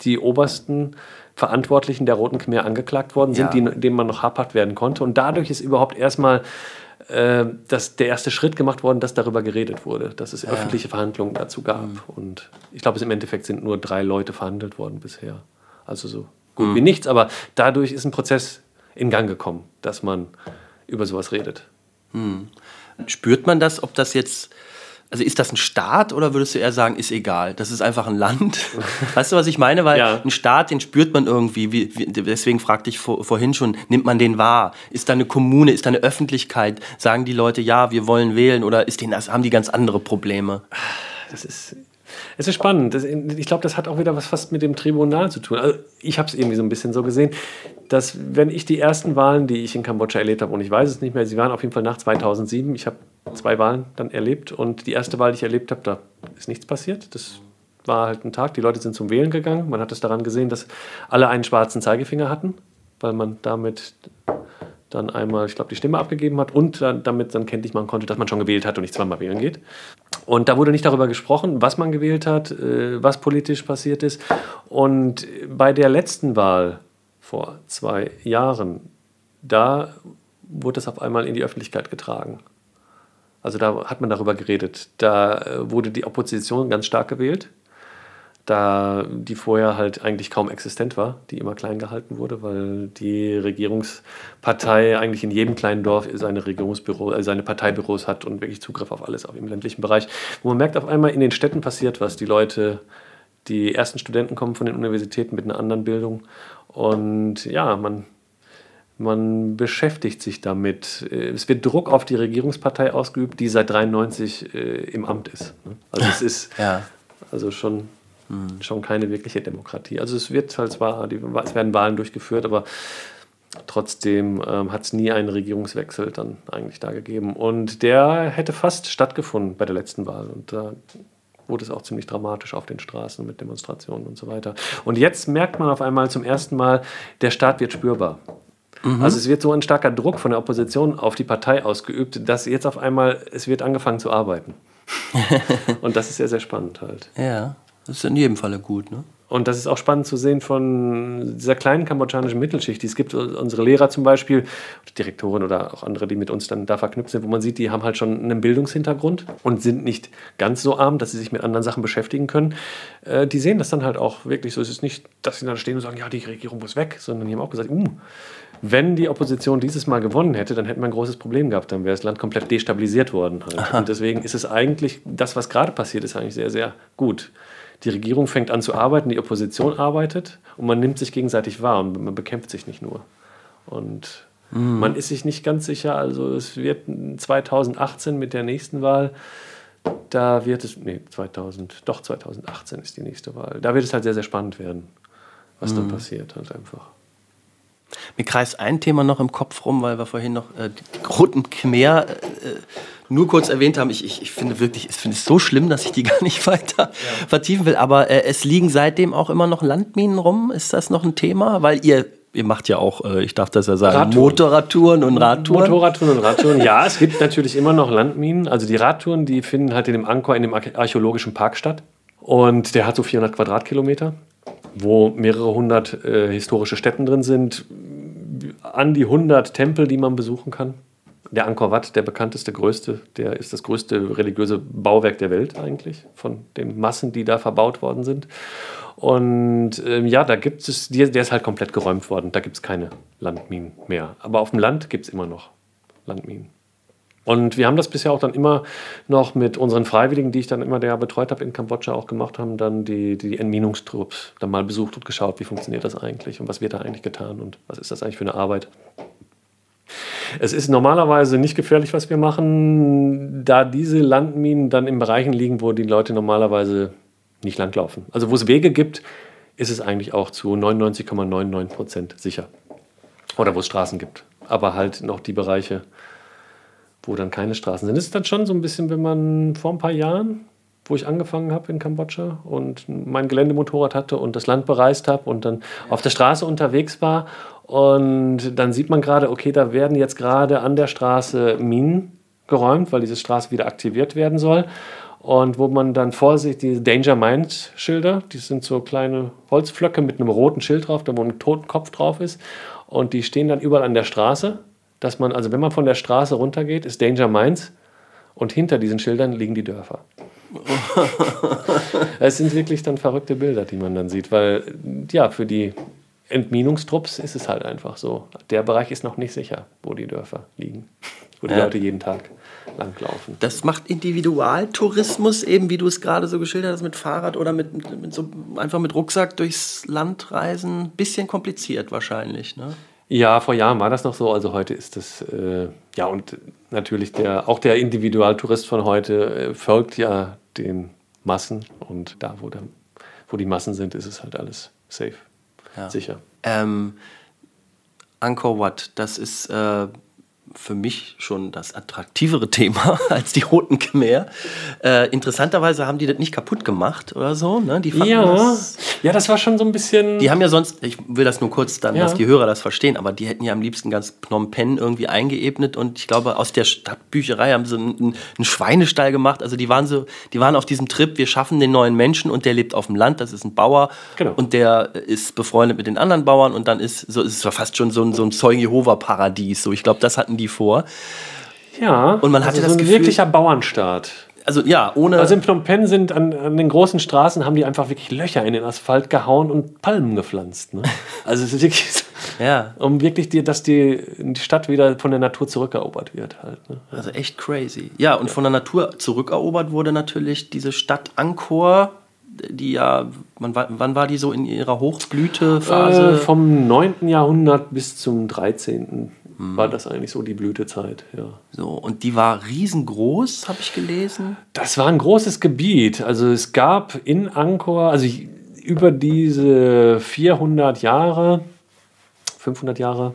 die obersten Verantwortlichen der Roten Khmer angeklagt worden sind, ja. die, denen man noch habhaft werden konnte. Und dadurch ist überhaupt erstmal äh, das, der erste Schritt gemacht worden, dass darüber geredet wurde, dass es ja. öffentliche Verhandlungen dazu gab. Mhm. Und ich glaube, im Endeffekt sind nur drei Leute verhandelt worden bisher. Also so gut mhm. wie nichts, aber dadurch ist ein Prozess in Gang gekommen, dass man über sowas redet. Mhm. Spürt man das, ob das jetzt also ist das ein Staat oder würdest du eher sagen, ist egal? Das ist einfach ein Land. weißt du, was ich meine? Weil ja. ein Staat, den spürt man irgendwie. Wie, wie, deswegen fragte ich vor, vorhin schon, nimmt man den wahr? Ist da eine Kommune, ist da eine Öffentlichkeit? Sagen die Leute, ja, wir wollen wählen oder ist denen das, haben die ganz andere Probleme? Das ist es ist spannend. Das, ich glaube, das hat auch wieder was fast mit dem Tribunal zu tun. Also ich habe es irgendwie so ein bisschen so gesehen, dass wenn ich die ersten Wahlen, die ich in Kambodscha erlebt habe, und ich weiß es nicht mehr, sie waren auf jeden Fall nach 2007, ich habe zwei Wahlen dann erlebt und die erste Wahl, die ich erlebt habe, da ist nichts passiert. Das war halt ein Tag, die Leute sind zum Wählen gegangen. Man hat es daran gesehen, dass alle einen schwarzen Zeigefinger hatten, weil man damit dann einmal, ich glaube, die Stimme abgegeben hat und dann, damit dann kenntlich machen konnte, dass man schon gewählt hat und nicht zweimal wählen geht. Und da wurde nicht darüber gesprochen, was man gewählt hat, äh, was politisch passiert ist. Und bei der letzten Wahl vor zwei Jahren, da wurde es auf einmal in die Öffentlichkeit getragen. Also da hat man darüber geredet. Da äh, wurde die Opposition ganz stark gewählt da die vorher halt eigentlich kaum existent war, die immer klein gehalten wurde, weil die Regierungspartei eigentlich in jedem kleinen Dorf seine Regierungsbüro, äh, seine Parteibüros hat und wirklich Zugriff auf alles auf im ländlichen Bereich. Wo man merkt, auf einmal in den Städten passiert was. Die Leute, die ersten Studenten kommen von den Universitäten mit einer anderen Bildung und ja, man man beschäftigt sich damit. Es wird Druck auf die Regierungspartei ausgeübt, die seit 93 äh, im Amt ist. Ne? Also es ist ja. also schon Mhm. Schon keine wirkliche Demokratie. Also es wird halt zwar, die, es werden Wahlen durchgeführt, aber trotzdem ähm, hat es nie einen Regierungswechsel dann eigentlich da gegeben. Und der hätte fast stattgefunden bei der letzten Wahl. Und da wurde es auch ziemlich dramatisch auf den Straßen mit Demonstrationen und so weiter. Und jetzt merkt man auf einmal zum ersten Mal, der Staat wird spürbar. Mhm. Also es wird so ein starker Druck von der Opposition auf die Partei ausgeübt, dass jetzt auf einmal es wird angefangen zu arbeiten. und das ist sehr, sehr spannend halt. Ja. Das ist in jedem Falle gut, ne? Und das ist auch spannend zu sehen von dieser kleinen kambodschanischen Mittelschicht, die es gibt. Unsere Lehrer zum Beispiel, Direktoren oder auch andere, die mit uns dann da verknüpft sind, wo man sieht, die haben halt schon einen Bildungshintergrund und sind nicht ganz so arm, dass sie sich mit anderen Sachen beschäftigen können. Äh, die sehen das dann halt auch wirklich so. Es ist nicht, dass sie dann stehen und sagen, ja, die Regierung muss weg, sondern die haben auch gesagt, uh, wenn die Opposition dieses Mal gewonnen hätte, dann hätten wir ein großes Problem gehabt. Dann wäre das Land komplett destabilisiert worden. Halt. Und deswegen ist es eigentlich, das, was gerade passiert, ist eigentlich sehr, sehr gut die Regierung fängt an zu arbeiten, die Opposition arbeitet und man nimmt sich gegenseitig wahr und man bekämpft sich nicht nur. Und mhm. man ist sich nicht ganz sicher, also es wird 2018 mit der nächsten Wahl, da wird es, nee, 2000, doch 2018 ist die nächste Wahl, da wird es halt sehr, sehr spannend werden, was mhm. dann passiert halt einfach. Mir kreist ein Thema noch im Kopf rum, weil wir vorhin noch äh, die Roten Khmer äh, nur kurz erwähnt haben. Ich, ich, ich finde wirklich, ich finde es so schlimm, dass ich die gar nicht weiter ja. vertiefen will. Aber äh, es liegen seitdem auch immer noch Landminen rum. Ist das noch ein Thema? Weil ihr ihr macht ja auch, äh, ich darf das ja sagen, Radtouren. Motorradtouren und Radtouren. Motorradtouren und Radtouren, ja, es gibt natürlich immer noch Landminen. Also die Radtouren, die finden halt in dem Angkor, in dem archäologischen Park statt. Und der hat so 400 Quadratkilometer, wo mehrere hundert äh, historische Stätten drin sind. An die 100 Tempel, die man besuchen kann der Angkor Wat, der bekannteste, größte, der ist das größte religiöse Bauwerk der Welt eigentlich, von den Massen, die da verbaut worden sind. Und ähm, ja, da gibt es, der, der ist halt komplett geräumt worden, da gibt es keine Landminen mehr. Aber auf dem Land gibt es immer noch Landminen. Und wir haben das bisher auch dann immer noch mit unseren Freiwilligen, die ich dann immer der betreut habe in Kambodscha auch gemacht haben, dann die, die Entminungstrupps dann mal besucht und geschaut, wie funktioniert das eigentlich und was wird da eigentlich getan und was ist das eigentlich für eine Arbeit. Es ist normalerweise nicht gefährlich, was wir machen, da diese Landminen dann in Bereichen liegen, wo die Leute normalerweise nicht langlaufen. Also wo es Wege gibt, ist es eigentlich auch zu 99,99 Prozent sicher. Oder wo es Straßen gibt. Aber halt noch die Bereiche, wo dann keine Straßen sind. Es ist dann schon so ein bisschen, wenn man vor ein paar Jahren, wo ich angefangen habe in Kambodscha und mein Geländemotorrad hatte und das Land bereist habe und dann auf der Straße unterwegs war und dann sieht man gerade, okay, da werden jetzt gerade an der Straße Minen geräumt, weil diese Straße wieder aktiviert werden soll. Und wo man dann vorsichtig diese Danger Mind Schilder, die sind so kleine Holzflöcke mit einem roten Schild drauf, da wo ein Totenkopf drauf ist. Und die stehen dann überall an der Straße, dass man, also wenn man von der Straße runtergeht, ist Danger Minds und hinter diesen Schildern liegen die Dörfer. es sind wirklich dann verrückte Bilder, die man dann sieht, weil ja, für die Entminungstrupps ist es halt einfach so. Der Bereich ist noch nicht sicher, wo die Dörfer liegen, wo die Ja. Leute jeden Tag langlaufen. Das macht Individualtourismus eben, wie du es gerade so geschildert hast, mit Fahrrad oder mit, mit, so einfach mit Rucksack durchs Land reisen, bisschen kompliziert wahrscheinlich. Ne? Ja, vor Jahren war das noch so, also heute ist das, äh, ja, und natürlich der, auch der Individualtourist von heute äh, folgt ja den Massen und da, wo, der, wo die Massen sind, ist es halt alles safe, Ja. sicher. Ähm, Angkor Wat, das ist äh, für mich schon das attraktivere Thema als die Roten Khmer. Äh, interessanterweise haben die das nicht kaputt gemacht oder so. Ne? Die fanden Ja, das, ja, das war schon so ein bisschen. die haben ja sonst, ich will das nur kurz dann, Ja. dass die Hörer das verstehen, aber die hätten ja am liebsten ganz Phnom Penh irgendwie eingeebnet und ich glaube, aus der Stadtbücherei haben sie einen, einen Schweinestall gemacht. Also die waren so, die waren auf diesem Trip, wir schaffen den neuen Menschen und der lebt auf dem Land, das ist ein Bauer Genau. und der ist befreundet mit den anderen Bauern und dann ist so es fast schon so ein, so ein Zeugen Jehova Paradies. So, ich glaube, das hatten die vor. ja, Und man hatte also das so ein Gefühl- wirklicher Bauernstaat. Also ja, ohne. Also in Phnom Penh sind an, an den großen Straßen haben die einfach wirklich Löcher in den Asphalt gehauen und Palmen gepflanzt. Ne? Also es ist wirklich, ja, um wirklich, die, dass die, die Stadt wieder von der Natur zurückerobert wird halt. Ne? also echt crazy. Ja, und von der Natur zurückerobert wurde natürlich diese Stadt Angkor, die ja, wann war, wann war die so in ihrer Hochblütephase? Äh, vom 9. Jahrhundert bis zum 13. Hm. war das eigentlich so die Blütezeit. Ja. so, und die war riesengroß, habe ich gelesen. Das war ein großes Gebiet. Also es gab in Angkor, also über diese 400 Jahre, 500 Jahre,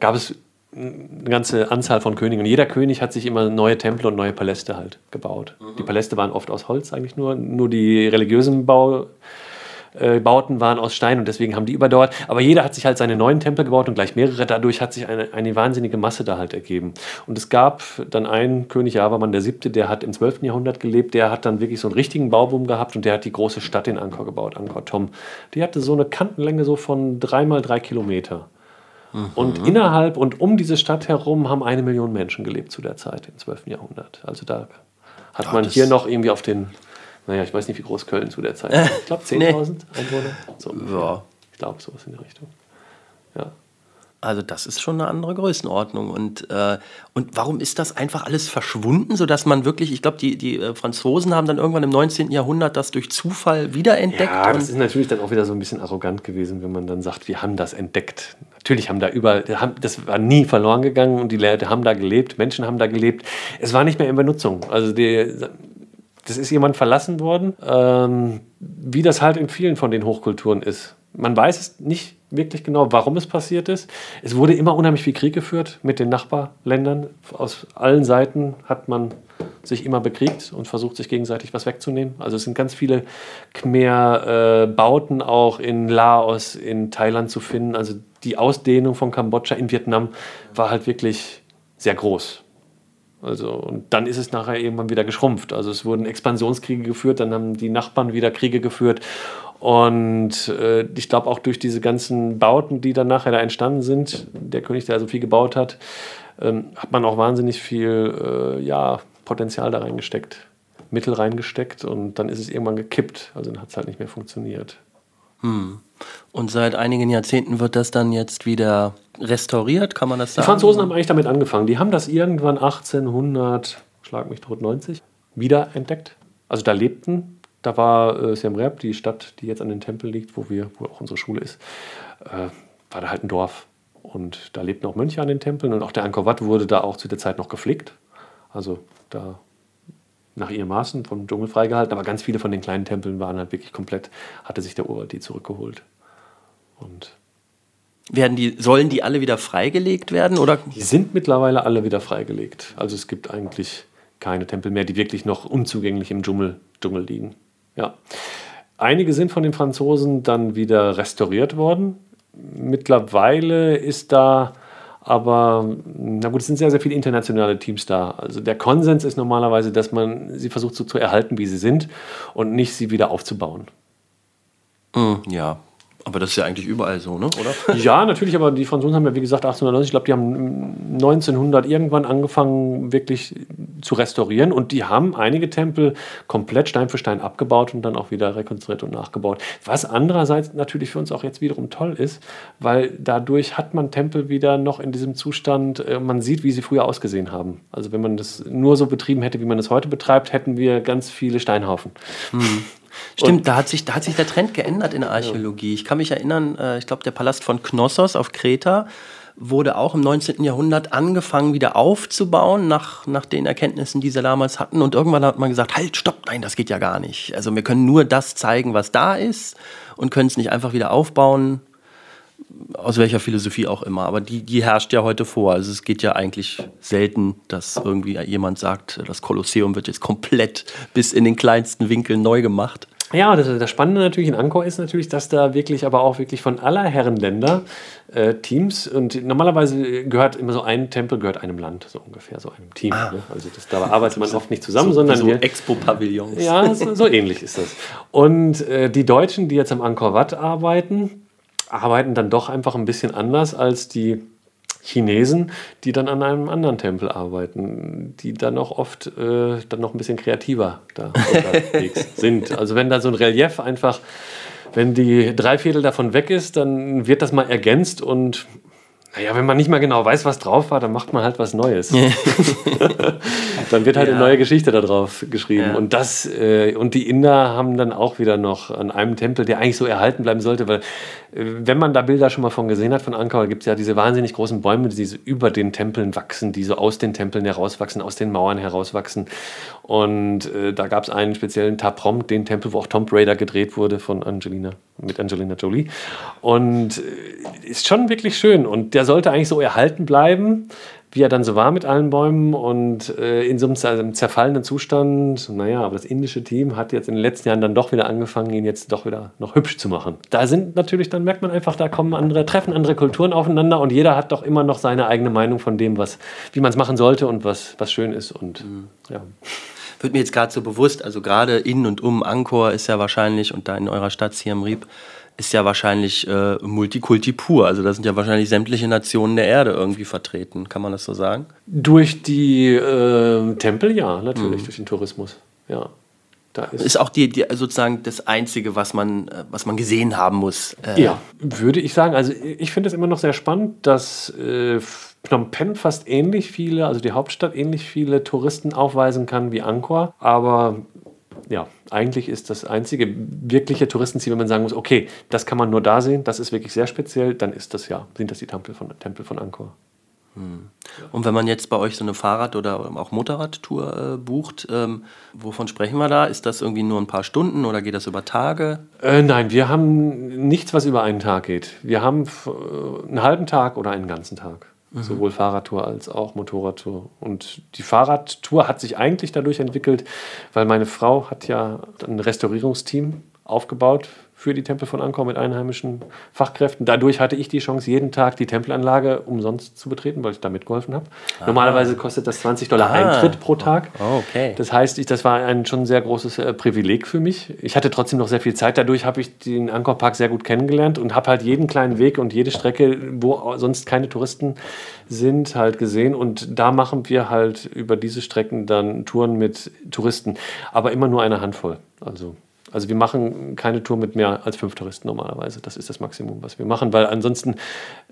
gab es eine ganze Anzahl von Königen. Jeder König hat sich immer neue Tempel und neue Paläste halt gebaut. Die Paläste waren oft aus Holz eigentlich nur. Nur die religiösen Bau, äh, Bauten waren aus Stein und deswegen haben die überdauert. Aber jeder hat sich halt seine neuen Tempel gebaut und gleich mehrere. Dadurch hat sich eine, eine wahnsinnige Masse da halt ergeben. Und es gab dann einen König, Javaman der Siebte, der hat im 12. Jahrhundert gelebt. Der hat dann wirklich so einen richtigen Bauboom gehabt und der hat die große Stadt in Angkor gebaut, Angkor Thom. Die hatte so eine Kantenlänge so von drei mal drei Kilometer. Und innerhalb und um diese Stadt herum haben eine Million Menschen gelebt zu der Zeit, im 12. Jahrhundert. Also da hat man das- hier noch irgendwie auf den, naja, ich weiß nicht, wie groß Köln zu der Zeit war. Ich glaube 10.000 Einwohner. So. Ja. Ich glaube, sowas in der Richtung. Ja. Also das ist schon eine andere Größenordnung. Und, äh, und warum ist das einfach alles verschwunden, sodass man wirklich, ich glaube, die, die äh, Franzosen haben dann irgendwann im 19. Jahrhundert das durch Zufall wiederentdeckt. Ja, das ist natürlich dann auch wieder so ein bisschen arrogant gewesen, wenn man dann sagt, wir haben das entdeckt. Natürlich haben da überall, das war nie verloren gegangen und die Leute haben da gelebt, Menschen haben da gelebt. Es war nicht mehr in Benutzung. Also die, das ist jemand verlassen worden, ähm, wie das halt in vielen von den Hochkulturen ist. Man weiß es nicht wirklich genau, warum es passiert ist. Es wurde immer unheimlich viel Krieg geführt mit den Nachbarländern. Aus allen Seiten hat man sich immer bekriegt und versucht, sich gegenseitig was wegzunehmen. Also es sind ganz viele Khmer-Bauten auch in Laos, in Thailand zu finden. Also die Ausdehnung von Kambodscha in Vietnam war halt wirklich sehr groß. Also, und dann ist es nachher irgendwann wieder geschrumpft. Also es wurden Expansionskriege geführt, dann haben die Nachbarn wieder Kriege geführt. Und äh, ich glaube auch durch diese ganzen Bauten, die dann nachher da entstanden sind, der König, der so viel gebaut hat, ähm, hat man auch wahnsinnig viel äh, ja, Potenzial da reingesteckt, Mittel reingesteckt und dann ist es irgendwann gekippt. Also dann hat es halt nicht mehr funktioniert. Und seit einigen Jahrzehnten wird das dann jetzt wieder restauriert, kann man das Die sagen? Franzosen haben eigentlich damit angefangen. Die haben das irgendwann 1800, schlag mich tot, 90, wieder entdeckt. Also da lebten, da war äh, Siem Reap, die Stadt, die jetzt an den Tempel liegt, wo wir, wo auch unsere Schule ist, äh, war da halt ein Dorf. Und da lebten auch Mönche an den Tempeln und auch der Angkor Wat wurde da auch zu der Zeit noch gepflegt. Also da nach ihren Maßen vom Dschungel freigehalten, aber ganz viele von den kleinen Tempeln waren halt wirklich komplett, hatte sich der Urwald die zurückgeholt. Und Werden die, sollen die alle wieder freigelegt werden? Oder? Die sind mittlerweile alle wieder freigelegt. Also es gibt eigentlich keine Tempel mehr, die wirklich noch unzugänglich im Dschungel, Dschungel liegen. Ja. Einige sind von den Franzosen dann wieder restauriert worden. Mittlerweile ist da Aber na gut, es sind sehr, sehr viele internationale Teams da. Also der Konsens ist normalerweise, dass man sie versucht so zu erhalten, wie sie sind und nicht sie wieder aufzubauen. Mm, ja, aber das ist ja eigentlich überall so, ne? oder? Ja, natürlich, aber die Franzosen haben ja, wie gesagt, 1890, ich glaube, die haben 1900 irgendwann angefangen, wirklich zu restaurieren und die haben einige Tempel komplett Stein für Stein abgebaut und dann auch wieder rekonstruiert und nachgebaut. Was andererseits natürlich für uns auch jetzt wiederum toll ist, weil dadurch hat man Tempel wieder noch in diesem Zustand, äh, man sieht, wie sie früher ausgesehen haben. Also wenn man das nur so betrieben hätte, wie man es heute betreibt, hätten wir ganz viele Steinhaufen. Hm. Stimmt, da hat, sich, da hat sich der Trend geändert in der Archäologie. Ich kann mich erinnern, äh, ich glaube, der Palast von Knossos auf Kreta wurde auch im 19. Jahrhundert angefangen wieder aufzubauen, nach, nach den Erkenntnissen, die sie damals hatten. Und irgendwann hat man gesagt, halt, stopp, nein, das geht ja gar nicht. Also wir können nur das zeigen, was da ist und können es nicht einfach wieder aufbauen, aus welcher Philosophie auch immer. Aber die, die herrscht ja heute vor. Also es geht ja eigentlich selten, dass irgendwie jemand sagt, das Kolosseum wird jetzt komplett bis in den kleinsten Winkel neu gemacht. Ja, das, das, Spannende natürlich in Angkor ist natürlich, dass da wirklich, aber auch wirklich von aller Herren Länder äh, Teams und normalerweise gehört immer so ein Tempel gehört einem Land, so ungefähr, so einem Team. Ah. Ne? Also das, da arbeitet man oft nicht zusammen, so, sondern so Expo-Pavillons. Ja, so, so, ähnlich ist das. Und äh, die Deutschen, die jetzt am Angkor Wat arbeiten, arbeiten dann doch einfach ein bisschen anders als die Chinesen, die dann an einem anderen Tempel arbeiten, die dann auch oft äh, dann noch ein bisschen kreativer da unterwegs sind. Also wenn da so ein Relief einfach, wenn die Dreiviertel davon weg ist, dann wird das mal ergänzt und naja, wenn man nicht mal genau weiß, was drauf war, dann macht man halt was Neues. dann wird halt ja. eine neue Geschichte da drauf geschrieben. Ja. Und das, äh, und die Inder haben dann auch wieder noch an einem Tempel, der eigentlich so erhalten bleiben sollte, weil wenn man da Bilder schon mal von gesehen hat von Angkor, gibt es ja diese wahnsinnig großen Bäume, die so über den Tempeln wachsen, die so aus den Tempeln herauswachsen, aus den Mauern herauswachsen. Und äh, da gab es einen speziellen Taprom, den Tempel, wo auch Tomb Raider gedreht wurde von Angelina, mit Angelina Jolie. Und äh, ist schon wirklich schön. Und der sollte eigentlich so erhalten bleiben wie er dann so war mit allen Bäumen und äh, in so einem zerfallenen Zustand. Naja, aber das indische Team hat jetzt in den letzten Jahren dann doch wieder angefangen, ihn jetzt doch wieder noch hübsch zu machen. Da sind natürlich, dann merkt man einfach, da kommen andere, treffen andere Kulturen aufeinander und jeder hat doch immer noch seine eigene Meinung von dem, was, wie man es machen sollte und was, was schön ist. Und mhm. ja wird mir jetzt gerade so bewusst, also gerade in und um Angkor ist ja wahrscheinlich, und da in eurer Stadt Siem Reap, ist ja wahrscheinlich äh, Multikulti pur. Also da sind ja wahrscheinlich sämtliche Nationen der Erde irgendwie vertreten. Kann man das so sagen? Durch die äh, Tempel, ja, natürlich, mhm. durch den Tourismus. Ja. Da ist, ist auch die, die, sozusagen das Einzige, was man, äh, was man gesehen haben muss. Äh ja, würde ich sagen. Also ich finde es immer noch sehr spannend, dass äh, Phnom Penh fast ähnlich viele, also die Hauptstadt ähnlich viele Touristen aufweisen kann wie Angkor. Aber ja, eigentlich ist das einzige wirkliche Touristenziel, wenn man sagen muss, okay, das kann man nur da sehen, das ist wirklich sehr speziell, dann ist das ja, sind das die Tempel von, Tempel von Angkor. Hm. Und wenn man jetzt bei euch so eine Fahrrad- oder auch Motorradtour äh, bucht, ähm, wovon sprechen wir da? Ist das irgendwie nur ein paar Stunden oder geht das über Tage? Äh, nein, wir haben nichts, was über einen Tag geht. Wir haben äh, einen halben Tag oder einen ganzen Tag. Mhm. Sowohl Fahrradtour als auch Motorradtour. Und die Fahrradtour hat sich eigentlich dadurch entwickelt, weil meine Frau hat ja ein Restaurierungsteam aufgebaut für die Tempel von Angkor mit einheimischen Fachkräften. Dadurch hatte ich die Chance, jeden Tag die Tempelanlage umsonst zu betreten, weil ich da mitgeholfen habe. Ah. Normalerweise kostet das 20 Dollar ah. Eintritt pro Tag. Oh, okay. Das heißt, ich, das war ein schon sehr großes äh, Privileg für mich. Ich hatte trotzdem noch sehr viel Zeit. Dadurch habe ich den Angkor Park sehr gut kennengelernt und habe halt jeden kleinen Weg und jede Strecke, wo sonst keine Touristen sind, halt gesehen. Und da machen wir halt über diese Strecken dann Touren mit Touristen. Aber immer nur eine Handvoll. Also also wir machen keine Tour mit mehr als fünf Touristen normalerweise. Das ist das Maximum, was wir machen, weil ansonsten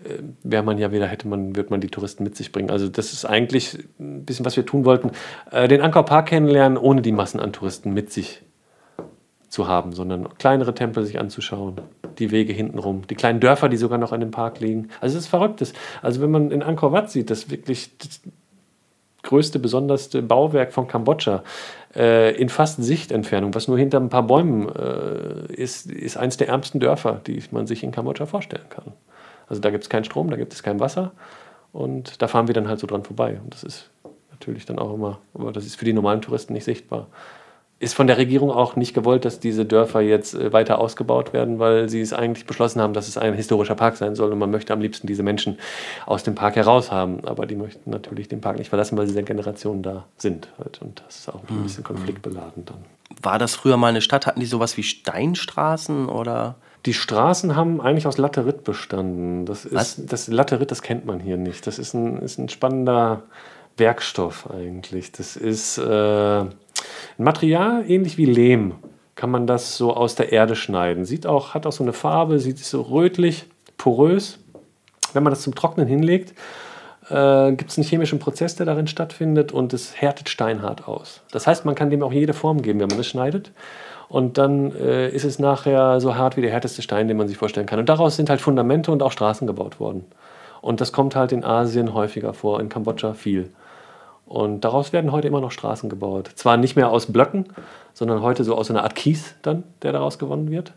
äh, wäre man ja wieder, hätte man, wird man die Touristen mit sich bringen. Also das ist eigentlich ein bisschen, was wir tun wollten. Äh, den Angkor Park kennenlernen, ohne die Massen an Touristen mit sich zu haben, sondern kleinere Tempel sich anzuschauen, die Wege hintenrum, die kleinen Dörfer, die sogar noch an dem Park liegen. Also es ist verrücktes. Also wenn man in Angkor Wat sieht, das wirklich das größte, besonderste Bauwerk von Kambodscha, äh, in fast Sichtentfernung, was nur hinter ein paar Bäumen äh, ist, ist eines der ärmsten Dörfer, die man sich in Kambodscha vorstellen kann. Also da gibt es keinen Strom, da gibt es kein Wasser und da fahren wir dann halt so dran vorbei. Und das ist natürlich dann auch immer, aber das ist für die normalen Touristen nicht sichtbar. Ist von der Regierung auch nicht gewollt, dass diese Dörfer jetzt äh, weiter ausgebaut werden, weil sie es eigentlich beschlossen haben, dass es ein historischer Park sein soll und man möchte am liebsten diese Menschen aus dem Park heraus haben. Aber die möchten natürlich den Park nicht verlassen, weil sie seit Generationen da sind. Halt. Und das ist auch ein bisschen konfliktbeladen dann. War das früher mal eine Stadt? Hatten die sowas wie Steinstraßen oder? Die Straßen haben eigentlich aus Laterit bestanden. Das ist Was? das Laterit, das kennt man hier nicht. Das ist ein, ist ein spannender Werkstoff eigentlich. Das ist äh, ein Material ähnlich wie Lehm. Kann man das so aus der Erde schneiden. Sieht auch, hat auch so eine Farbe, sieht so rötlich, porös. Wenn man das zum Trocknen hinlegt, äh, gibt es einen chemischen Prozess, der darin stattfindet und es härtet steinhart aus. Das heißt, man kann dem auch jede Form geben, wenn man es schneidet. Und dann äh, ist es nachher so hart wie der härteste Stein, den man sich vorstellen kann. Und daraus sind halt Fundamente und auch Straßen gebaut worden. Und das kommt halt in Asien häufiger vor, in Kambodscha viel. Und daraus werden heute immer noch Straßen gebaut. Zwar nicht mehr aus Blöcken, sondern heute so aus einer Art Kies dann, der daraus gewonnen wird.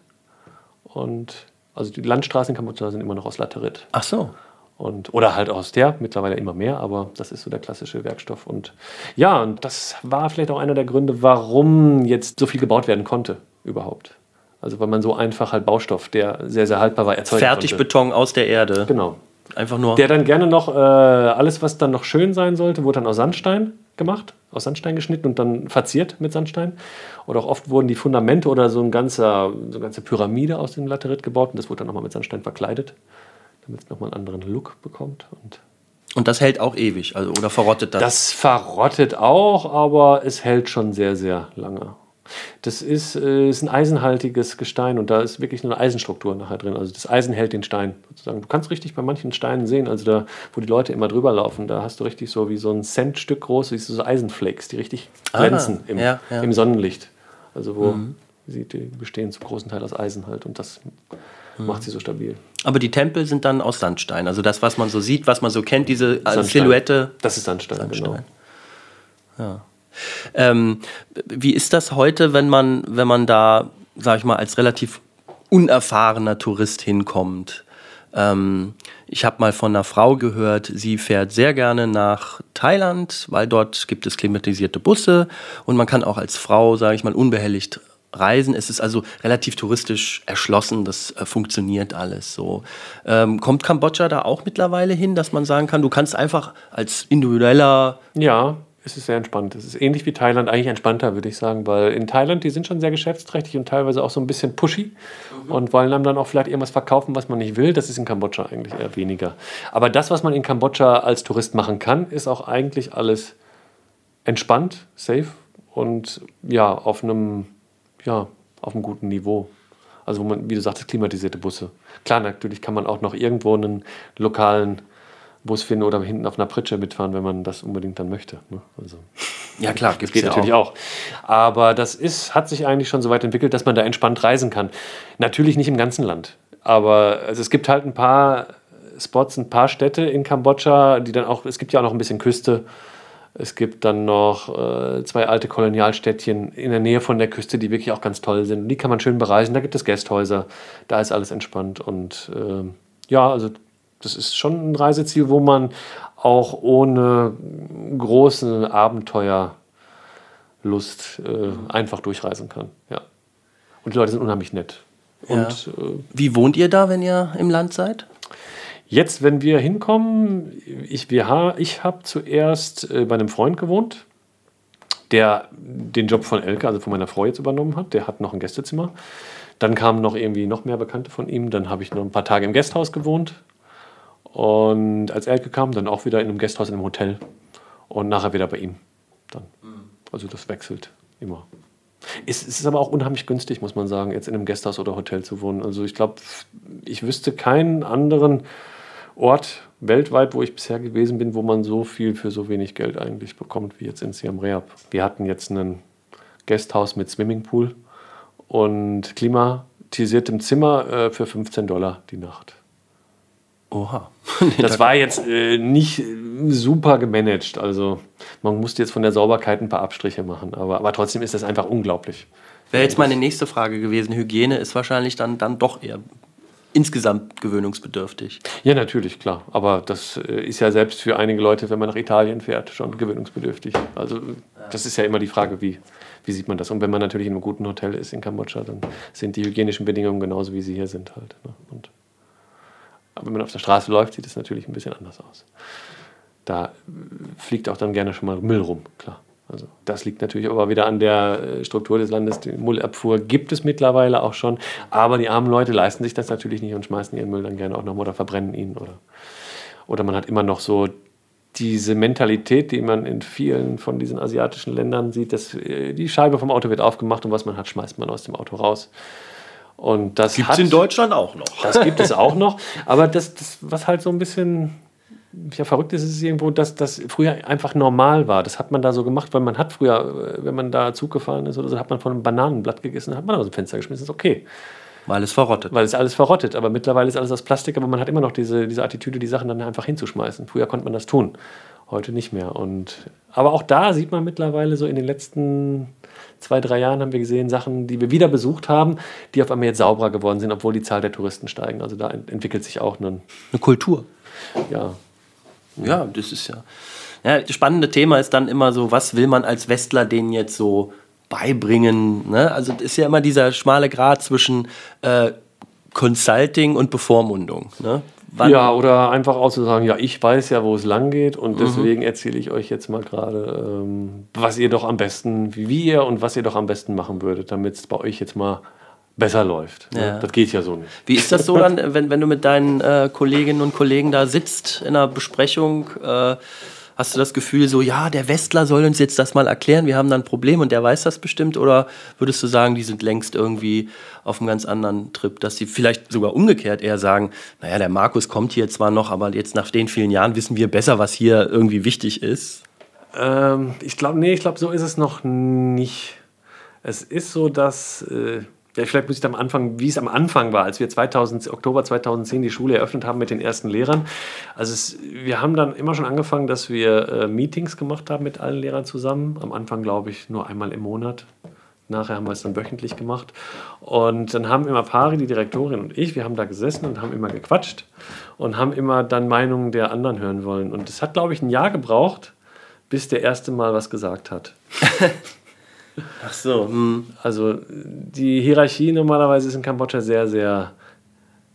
Und also die Landstraßen in Kambodscha sind immer noch aus Laterit. Ach so. Und, oder halt aus der, mittlerweile immer mehr, aber das ist so der klassische Werkstoff. Und ja, und das war vielleicht auch einer der Gründe, warum jetzt so viel gebaut werden konnte überhaupt. Also weil man so einfach halt Baustoff, der sehr, sehr haltbar war, erzeugen konnte. Fertigbeton aus der Erde. Genau. Einfach nur. Der dann gerne noch, äh, alles was dann noch schön sein sollte, wurde dann aus Sandstein gemacht, aus Sandstein geschnitten und dann verziert mit Sandstein. Oder auch oft wurden die Fundamente oder so, ein ganzer, so eine ganze Pyramide aus dem Laterit gebaut und das wurde dann nochmal mit Sandstein verkleidet, damit es nochmal einen anderen Look bekommt. Und Und das hält auch ewig, also oder verrottet das? das verrottet auch, aber es hält schon sehr, sehr lange. Das ist, äh, ist ein eisenhaltiges Gestein und da ist wirklich eine Eisenstruktur nachher drin. Also das Eisen hält den Stein sozusagen. Du kannst richtig bei manchen Steinen sehen, also da, wo die Leute immer drüber laufen, da hast du richtig so wie so ein Centstück groß, wie so Eisenflakes, die richtig Ah, glänzen im, ja, ja. im Sonnenlicht. Also wo sie die bestehen zum großen Teil aus Eisen halt und das macht sie so stabil. Aber die Tempel sind dann aus Sandstein. Also das, was man so sieht, was man so kennt, diese äh, Sandstein. Silhouette. Das ist Sandstein, Sandstein. genau. Ähm, wie ist das heute, wenn man, wenn man da, sag ich mal, als relativ unerfahrener Tourist hinkommt? Ähm, ich habe mal von einer Frau gehört, sie fährt sehr gerne nach Thailand, weil dort gibt es klimatisierte Busse und man kann auch als Frau, sage ich mal, unbehelligt reisen. Es ist also relativ touristisch erschlossen, das äh, funktioniert alles so. Ähm, kommt Kambodscha da auch mittlerweile hin, dass man sagen kann, du kannst einfach als individueller Ja, es ist sehr entspannt. Es ist ähnlich wie Thailand, eigentlich entspannter, würde ich sagen, weil in Thailand, die sind schon sehr geschäftsträchtig und teilweise auch so ein bisschen pushy und wollen einem dann auch vielleicht irgendwas verkaufen, was man nicht will. Das ist in Kambodscha eigentlich eher weniger. Aber das, was man in Kambodscha als Tourist machen kann, ist auch eigentlich alles entspannt, safe und ja, auf einem, ja, auf einem guten Niveau. Also, wo man, wie du sagtest, klimatisierte Busse. Klar, natürlich kann man auch noch irgendwo einen lokalen Bus finden oder hinten auf einer Pritsche mitfahren, wenn man das unbedingt dann möchte. Ne? Also, Ja klar, das geht ja natürlich auch. Aber das ist, hat sich eigentlich schon so weit entwickelt, dass man da entspannt reisen kann. Natürlich nicht im ganzen Land. Aber also es gibt halt ein paar Spots, ein paar Städte in Kambodscha, die dann auch, es gibt ja auch noch ein bisschen Küste. Es gibt dann noch äh, zwei alte Kolonialstädtchen in der Nähe von der Küste, die wirklich auch ganz toll sind. Die kann man schön bereisen. Da gibt es Gästhäuser. Da ist alles entspannt. Und ähm, ja, also das ist schon ein Reiseziel, wo man auch ohne große Abenteuerlust äh, einfach durchreisen kann. Ja. Und die Leute sind unheimlich nett. Und äh, Wie wohnt ihr da, wenn ihr im Land seid? Jetzt, wenn wir hinkommen, ich, wir ich habe zuerst äh, bei einem Freund gewohnt, der den Job von Elke, also von meiner Frau jetzt übernommen hat. Der hat noch ein Gästezimmer. Dann kamen noch irgendwie noch mehr Bekannte von ihm. Dann habe ich noch ein paar Tage im Gasthaus gewohnt. Und als Elke kam, dann auch wieder in einem Gasthaus, in einem Hotel. Und nachher wieder bei ihm. Dann. Also das wechselt immer. Es es ist aber auch unheimlich günstig, muss man sagen, jetzt in einem Gasthaus oder Hotel zu wohnen. Also ich glaube, ich wüsste keinen anderen Ort weltweit, wo ich bisher gewesen bin, wo man so viel für so wenig Geld eigentlich bekommt wie jetzt in Siam Reap. Wir hatten jetzt ein Gasthaus mit Swimmingpool und klimatisiertem Zimmer äh, für 15 Dollar die Nacht. Oha. Das war jetzt äh, nicht äh, super gemanagt. Also man musste jetzt von der Sauberkeit ein paar Abstriche machen. Aber, aber trotzdem ist das einfach unglaublich. Wäre jetzt meine nächste Frage gewesen. Hygiene ist wahrscheinlich dann, dann doch eher insgesamt gewöhnungsbedürftig. Ja, natürlich, klar. Aber das äh, ist ja selbst für einige Leute, wenn man nach Italien fährt, schon gewöhnungsbedürftig. Also das ist ja immer die Frage, wie, wie sieht man das? Und wenn man natürlich in einem guten Hotel ist in Kambodscha, dann sind die hygienischen Bedingungen genauso, wie sie hier sind halt. Ne? Und, aber wenn man auf der Straße läuft, sieht es natürlich ein bisschen anders aus. Da fliegt auch dann gerne schon mal Müll rum, klar. Also das liegt natürlich aber wieder an der äh, Struktur des Landes. Die Müllabfuhr gibt es mittlerweile auch schon, aber die armen Leute leisten sich das natürlich nicht und schmeißen ihren Müll dann gerne auch noch oder verbrennen ihn oder oder man hat immer noch so diese Mentalität, die man in vielen von diesen asiatischen Ländern sieht, dass äh, die Scheibe vom Auto wird aufgemacht und was man hat, schmeißt man aus dem Auto raus. Und das gibt es in Deutschland auch noch. Das gibt es auch noch. Aber das, das, was halt so ein bisschen ja, verrückt ist, ist es irgendwo, dass das früher einfach normal war. Das hat man da so gemacht, weil man hat früher, wenn man da Zug gefahren ist oder so, hat man von einem Bananenblatt gegessen, hat man aus dem Fenster geschmissen. Das ist okay. Weil es verrottet. Weil es alles verrottet. Aber mittlerweile ist alles aus Plastik, aber man hat immer noch diese, diese Attitüde, die Sachen dann einfach hinzuschmeißen. Früher konnte man das tun, heute nicht mehr. Und, aber auch da sieht man mittlerweile so in den letzten zwei, drei Jahren haben wir gesehen, Sachen, die wir wieder besucht haben, die auf einmal jetzt sauberer geworden sind, obwohl die Zahl der Touristen steigen. Also da entwickelt sich auch eine, eine Kultur. Ja, ja, das ist ja. ja. Das spannende Thema ist dann immer so, was will man als Westler denen jetzt so beibringen? Ne? Also das ist ja immer dieser schmale Grat zwischen äh, Consulting und Bevormundung. Ne? Wann? Ja, oder einfach auch zu sagen, ja, ich weiß ja, wo es lang geht und mhm. deswegen erzähle ich euch jetzt mal gerade, ähm, was ihr doch am besten, wie ihr und was ihr doch am besten machen würdet, damit es bei euch jetzt mal besser läuft. Ja. Das geht ja so nicht. Wie ist das so dann, wenn, wenn du mit deinen äh, Kolleginnen und Kollegen da sitzt in einer Besprechung? Äh, hast du das Gefühl so, ja, der Westler soll uns jetzt das mal erklären, wir haben da ein Problem und der weiß das bestimmt? Oder würdest du sagen, die sind längst irgendwie auf einem ganz anderen Trip, dass sie vielleicht sogar umgekehrt eher sagen, naja, der Markus kommt hier zwar noch, aber jetzt nach den vielen Jahren wissen wir besser, was hier irgendwie wichtig ist? Ähm, ich glaube, nee, ich glaube, so ist es noch nicht. Es ist so, dass... Äh ja, vielleicht muss ich am Anfang, wie es am Anfang war, als wir 2000, Oktober 2010 die Schule eröffnet haben mit den ersten Lehrern. Also es, wir haben dann immer schon angefangen, dass wir äh, Meetings gemacht haben mit allen Lehrern zusammen. Am Anfang, glaube ich, nur einmal im Monat. Nachher haben wir es dann wöchentlich gemacht. Und dann haben immer Pari, die Direktorin und ich, wir haben da gesessen und haben immer gequatscht und haben immer dann Meinungen der anderen hören wollen. Und es hat, glaube ich, ein Jahr gebraucht, bis der erste Mal was gesagt hat. Ach so. Hm. Also die Hierarchie normalerweise ist in Kambodscha sehr, sehr,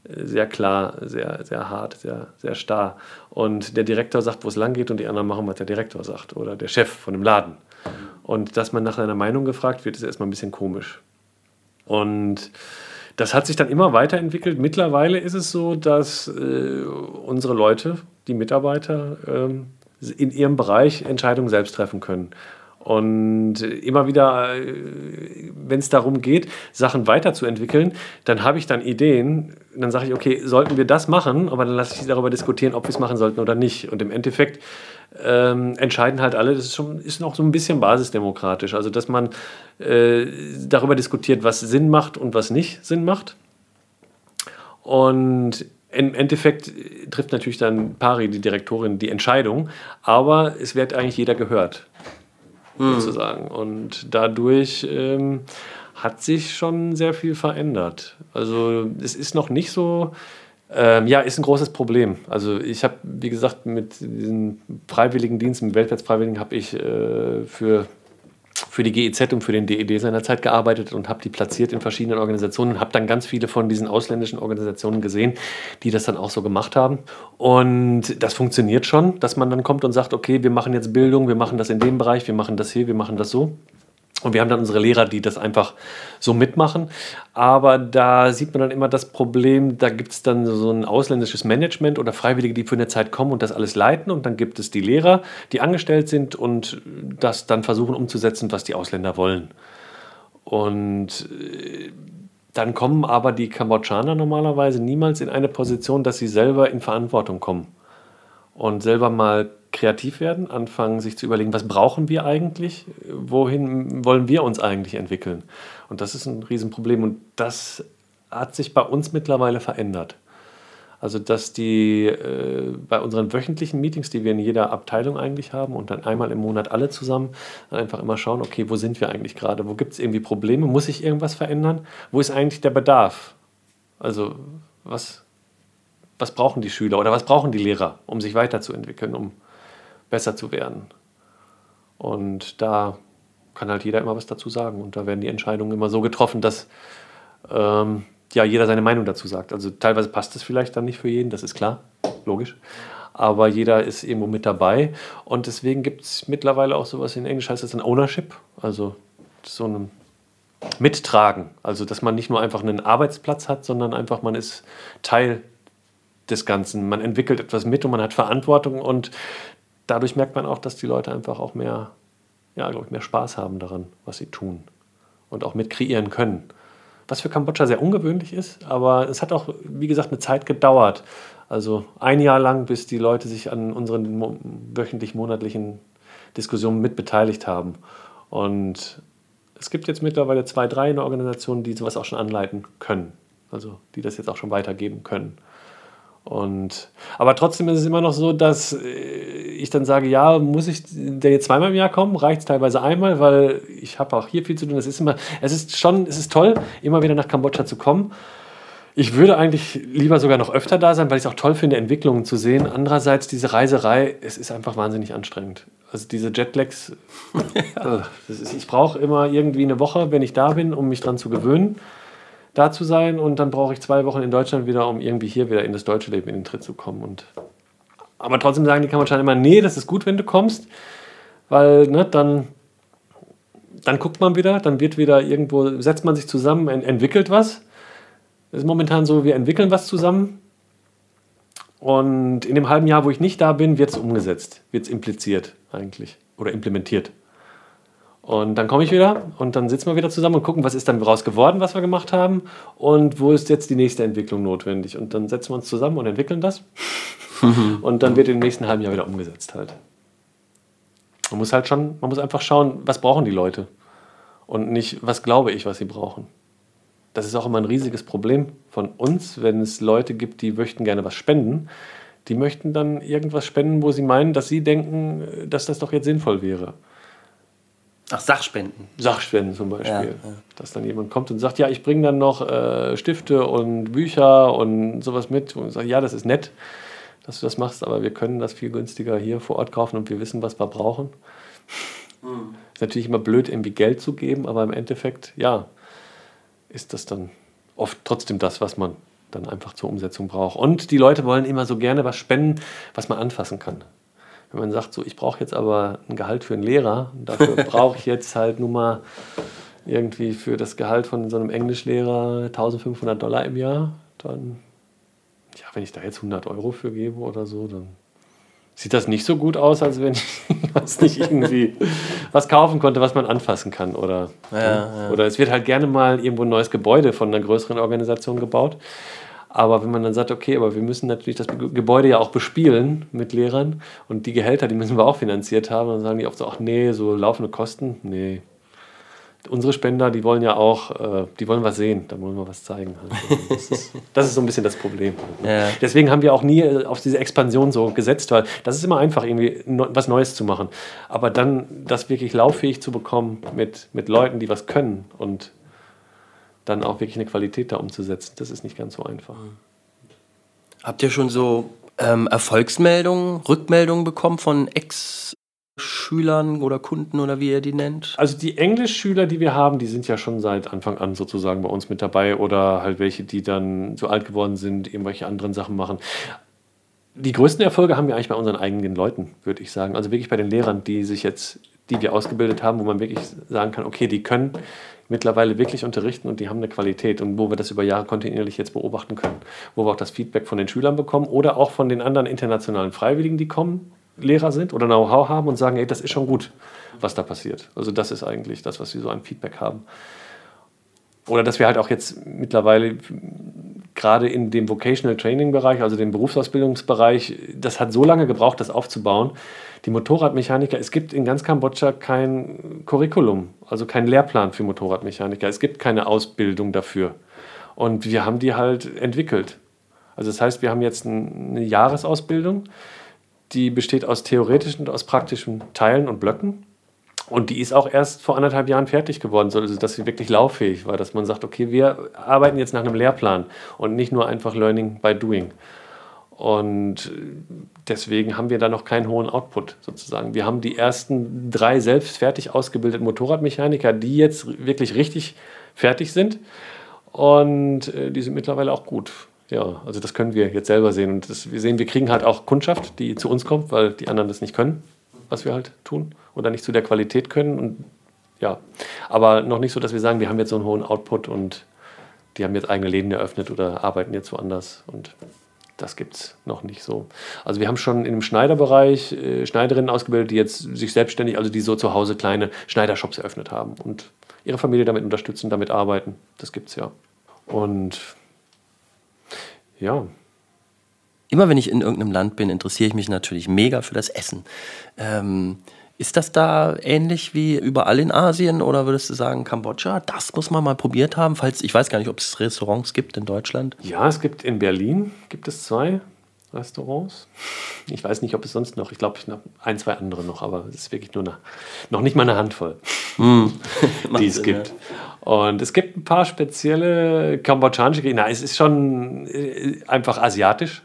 sehr klar, sehr, sehr hart, sehr, sehr starr. Und der Direktor sagt, wo es lang geht und die anderen machen, was der Direktor sagt oder der Chef von dem Laden. Und dass man nach seiner Meinung gefragt wird, ist erstmal ein bisschen komisch. Und das hat sich dann immer weiterentwickelt. Mittlerweile ist es so, dass äh, unsere Leute, die Mitarbeiter, äh, in ihrem Bereich Entscheidungen selbst treffen können. Und immer wieder, äh, wenn es darum geht, Sachen weiterzuentwickeln, dann habe ich dann Ideen. Dann sage ich, okay, sollten wir das machen? Aber dann lasse ich darüber diskutieren, ob wir es machen sollten oder nicht. Und im Endeffekt ähm, entscheiden halt alle, das ist, schon, ist noch so ein bisschen basisdemokratisch. Also, dass man äh, darüber diskutiert, was Sinn macht und was nicht Sinn macht. Und im Endeffekt trifft natürlich dann Pari, die Direktorin, die Entscheidung, aber es wird eigentlich jeder gehört mhm. sozusagen. Und dadurch ähm, hat sich schon sehr viel verändert. Also es ist noch nicht so, ähm, ja, ist ein großes Problem. Also ich habe, wie gesagt, mit diesen Freiwilligendiensten, mit Weltwärtsfreiwilligen habe ich äh, für für die GEZ und für den DED seinerzeit gearbeitet und habe die platziert in verschiedenen Organisationen und habe dann ganz viele von diesen ausländischen Organisationen gesehen, die das dann auch so gemacht haben. Und das funktioniert schon, dass man dann kommt und sagt, okay, wir machen jetzt Bildung, wir machen das in dem Bereich, wir machen das hier, wir machen das so. Und wir haben dann unsere Lehrer, die das einfach so mitmachen. Aber da sieht man dann immer das Problem, da gibt es dann so ein ausländisches Management oder Freiwillige, die für eine Zeit kommen und das alles leiten. Und dann gibt es die Lehrer, die angestellt sind und das dann versuchen umzusetzen, was die Ausländer wollen. Und äh, dann kommen aber die Kambodschaner normalerweise niemals in eine Position, dass sie selber in Verantwortung kommen und selber mal kreativ werden, anfangen sich zu überlegen, was brauchen wir eigentlich, wohin wollen wir uns eigentlich entwickeln. Und das ist ein Riesenproblem und das hat sich bei uns mittlerweile verändert. Also dass die äh, bei unseren wöchentlichen Meetings, die wir in jeder Abteilung eigentlich haben und dann einmal im Monat alle zusammen, einfach immer schauen, okay, wo sind wir eigentlich gerade, wo gibt es irgendwie Probleme, muss sich irgendwas verändern, wo ist eigentlich der Bedarf? Also was, was brauchen die Schüler oder was brauchen die Lehrer, um sich weiterzuentwickeln, um besser zu werden. Und da kann halt jeder immer was dazu sagen. Und da werden die Entscheidungen immer so getroffen, dass ähm, ja, jeder seine Meinung dazu sagt. Also teilweise passt es vielleicht dann nicht für jeden, das ist klar, logisch. Aber jeder ist irgendwo mit dabei. Und deswegen gibt es mittlerweile auch sowas in Englisch heißt es ein Ownership, also so ein Mittragen. Also dass man nicht nur einfach einen Arbeitsplatz hat, sondern einfach man ist Teil des Ganzen. Man entwickelt etwas mit und man hat Verantwortung und dadurch merkt man auch, dass die Leute einfach auch mehr, ja, glaube ich, mehr Spaß haben daran, was sie tun und auch mit kreieren können was für Kambodscha sehr ungewöhnlich ist, aber es hat auch, wie gesagt, eine Zeit gedauert. Also ein Jahr lang, bis die Leute sich an unseren wöchentlich-monatlichen Diskussionen mitbeteiligt haben. Und es gibt jetzt mittlerweile zwei, drei in der Organisation, die sowas auch schon anleiten können. Also die das jetzt auch schon weitergeben können. Und, aber trotzdem ist es immer noch so, dass äh, ich dann sage, ja, muss ich denn jetzt zweimal im Jahr kommen? Reicht es teilweise einmal, weil ich habe auch hier viel zu tun. Es ist immer, es ist schon, es ist toll, immer wieder nach Kambodscha zu kommen. Ich würde eigentlich lieber sogar noch öfter da sein, weil ich es auch toll finde, Entwicklungen zu sehen. Andererseits, diese Reiserei, es ist einfach wahnsinnig anstrengend. Also diese Jetlags, ja. Ist, ich brauche immer irgendwie eine Woche, wenn ich da bin, um mich dran zu gewöhnen da zu sein und dann brauche ich zwei Wochen in Deutschland wieder, um irgendwie hier wieder in das deutsche Leben in den Tritt zu kommen. Und aber trotzdem sagen die Kameradschauen immer, nee, das ist gut, wenn du kommst, weil ne, dann, dann guckt man wieder, dann wird wieder irgendwo, setzt man sich zusammen, ent entwickelt was. Das ist momentan so, wir entwickeln was zusammen und in dem halben Jahr, wo ich nicht da bin, wird es umgesetzt, wird es impliziert eigentlich oder implementiert. Und dann komme ich wieder und dann sitzen wir wieder zusammen und gucken, was ist dann daraus geworden, was wir gemacht haben und wo ist jetzt die nächste Entwicklung notwendig. Und dann setzen wir uns zusammen und entwickeln das. und dann wird im nächsten halben Jahr wieder umgesetzt halt. Man muss halt schon, man muss einfach schauen, was brauchen die Leute und nicht, was glaube ich, was sie brauchen. Das ist auch immer ein riesiges Problem von uns, wenn es Leute gibt, die möchten gerne was spenden. Die möchten dann irgendwas spenden, wo sie meinen, dass sie denken, dass das doch jetzt sinnvoll wäre. Ach, Sachspenden. Sachspenden zum Beispiel. Ja, ja. Dass dann jemand kommt und sagt, ja, ich bringe dann noch äh, Stifte und Bücher und sowas mit. Und ich sage, ja, das ist nett, dass du das machst, aber wir können das viel günstiger hier vor Ort kaufen und wir wissen, was wir brauchen. Mhm. Ist natürlich immer blöd, irgendwie Geld zu geben, aber im Endeffekt, ja, ist das dann oft trotzdem das, was man dann einfach zur Umsetzung braucht. Und die Leute wollen immer so gerne was spenden, was man anfassen kann. Wenn man sagt, so, ich brauche jetzt aber ein Gehalt für einen Lehrer, dafür brauche ich jetzt halt nur mal irgendwie für das Gehalt von so einem Englischlehrer 1500 Dollar im Jahr, dann, ja, wenn ich da jetzt 100 Euro für gebe oder so, dann sieht das nicht so gut aus, als wenn ich was nicht irgendwie was kaufen konnte, was man anfassen kann. Oder, ja, ja. oder es wird halt gerne mal irgendwo ein neues Gebäude von einer größeren Organisation gebaut. Aber wenn man dann sagt, okay, aber wir müssen natürlich das Gebäude ja auch bespielen mit Lehrern und die Gehälter, die müssen wir auch finanziert haben, dann sagen die oft so, ach nee, so laufende Kosten, nee. Unsere Spender, die wollen ja auch, äh, die wollen was sehen, da wollen wir was zeigen. Also das, ist, das, ist, so ein bisschen das Problem. Ja. Deswegen haben wir auch nie äh, auf diese Expansion so gesetzt, weil das ist immer einfach, irgendwie was Neues zu machen. Aber dann das wirklich lauffähig zu bekommen mit, mit Leuten, die was können und dann auch wirklich eine Qualität da umzusetzen. Das ist nicht ganz so einfach. Habt ihr schon so ähm, Erfolgsmeldungen, Rückmeldungen bekommen von Ex-Schülern oder Kunden oder wie ihr die nennt? Also die Englischschüler, die wir haben, die sind ja schon seit Anfang an sozusagen bei uns mit dabei oder halt welche, die dann so alt geworden sind, irgendwelche anderen Sachen machen. Die größten Erfolge haben wir eigentlich bei unseren eigenen Leuten, würde ich sagen. Also wirklich bei den Lehrern, die sich jetzt, die wir ausgebildet haben, wo man wirklich sagen kann, okay, die können mittlerweile wirklich unterrichten und die haben eine Qualität und wo wir das über Jahre kontinuierlich jetzt beobachten können, wo wir auch das Feedback von den Schülern bekommen oder auch von den anderen internationalen Freiwilligen, die kommen, Lehrer sind oder Know-how haben und sagen, ey, das ist schon gut, was da passiert. Also das ist eigentlich das, was wir so an Feedback haben. Oder dass wir halt auch jetzt mittlerweile gerade in dem Vocational Training Bereich, also dem Berufsausbildungsbereich, das hat so lange gebraucht, das aufzubauen, die Motorradmechaniker, es gibt in ganz Kambodscha kein Curriculum, also kein Lehrplan für Motorradmechaniker. Es gibt keine Ausbildung dafür. Und wir haben die halt entwickelt. Also das heißt, wir haben jetzt eine Jahresausbildung, die besteht aus theoretischen und aus praktischen Teilen und Blöcken. Und die ist auch erst vor anderthalb Jahren fertig geworden, also dass sie wirklich lauffähig war, dass man sagt, okay, wir arbeiten jetzt nach einem Lehrplan und nicht nur einfach Learning by Doing. Und deswegen haben wir da noch keinen hohen Output sozusagen. Wir haben die ersten drei selbst fertig ausgebildeten Motorradmechaniker, die jetzt wirklich richtig fertig sind. Und äh, die sind mittlerweile auch gut. Ja, also das können wir jetzt selber sehen. Und das, wir sehen, wir kriegen halt auch Kundschaft, die zu uns kommt, weil die anderen das nicht können, was wir halt tun oder nicht zu der Qualität können. Und ja, aber noch nicht so, dass wir sagen, wir haben jetzt so einen hohen Output und die haben jetzt eigene Läden eröffnet oder arbeiten jetzt woanders. Und das gibt es noch nicht so. Also wir haben schon im Schneiderbereich äh, Schneiderinnen ausgebildet, die jetzt sich selbstständig, also die so zu Hause kleine Schneidershops eröffnet haben und ihre Familie damit unterstützen, damit arbeiten. Das gibt es ja. Und ja. Immer wenn ich in irgendeinem Land bin, interessiere ich mich natürlich mega für das Essen. Ähm, ist das da ähnlich wie überall in Asien oder würdest du sagen, Kambodscha, das muss man mal probiert haben? Falls ich weiß gar nicht, ob es Restaurants gibt in Deutschland. Ja, es gibt in Berlin gibt es zwei Restaurants. Ich weiß nicht, ob es sonst noch, ich glaube, ein, zwei andere noch, aber es ist wirklich nur eine, noch nicht mal eine Handvoll, mm. die es gibt. Ja. Und es gibt ein paar spezielle kambodschanische Gerichte. Es ist schon äh, einfach asiatisch,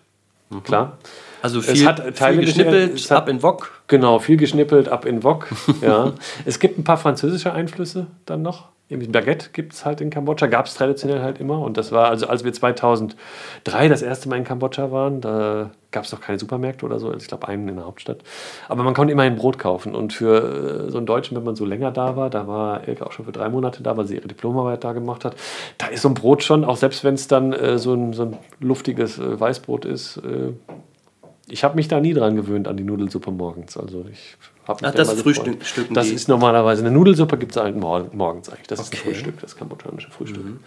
mhm. klar. Also viel, viel geschnippelt, es hat, ab in Wok. Genau, viel geschnippelt, ab in Wok. ja. Es gibt ein paar französische Einflüsse dann noch. Baguette gibt es halt in Kambodscha, gab es traditionell halt immer. Und das war, also als wir 2003 das erste Mal in Kambodscha waren, da gab es noch keine Supermärkte oder so. Also ich glaube, einen in der Hauptstadt. Aber man konnte immerhin Brot kaufen. Und für äh, so einen Deutschen, wenn man so länger da war, da war Elke auch schon für drei Monate da, weil sie ihre Diplomarbeit da gemacht hat, da ist so ein Brot schon, auch selbst wenn es dann äh, so, ein, so ein luftiges äh, Weißbrot ist, äh, ich habe mich da nie dran gewöhnt an die Nudelsuppe morgens. Also ich Ach, das Frühstück. Das ist normalerweise eine Nudelsuppe, gibt es halt morgens eigentlich. Das okay. ist ein Frühstück, das kambodschanische Frühstück. Mhm.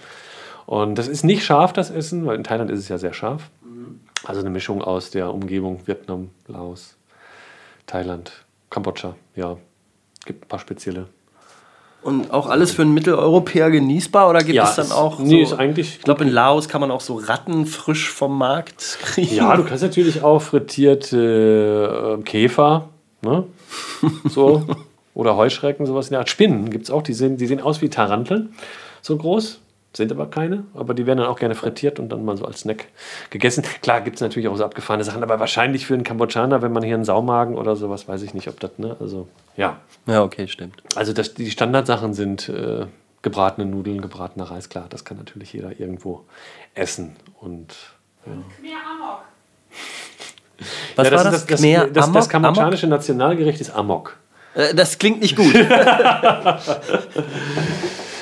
Und das ist nicht scharf, das Essen, weil in Thailand ist es ja sehr scharf. Mhm. Also eine Mischung aus der Umgebung Vietnam, Laos, Thailand, Kambodscha. Ja, gibt ein paar spezielle. Und auch alles für einen Mitteleuropäer genießbar oder gibt ja, es dann auch. So, nee, ist eigentlich. Ich glaube, in Laos kann man auch so Ratten frisch vom Markt kriegen. Ja, du kannst natürlich auch frittierte äh, Käfer Ne? So. Oder Heuschrecken, sowas in der Art. Spinnen gibt es auch, die sehen, die sehen aus wie Taranteln, so groß. Sind aber keine, aber die werden dann auch gerne frittiert und dann mal so als Snack gegessen. Klar gibt es natürlich auch so abgefahrene Sachen, aber wahrscheinlich für einen Kambodschaner, wenn man hier einen Saumagen oder sowas, weiß ich nicht, ob das, ne? Also, ja. Ja, okay, stimmt. Also das, die Standardsachen sind äh, gebratene Nudeln, gebratener Reis, klar, das kann natürlich jeder irgendwo essen. Und ja. Mehr Amok. Was ja, das war das? Das, das, das, das kambodschanische Amok? Nationalgericht ist Amok. Äh, das klingt nicht gut.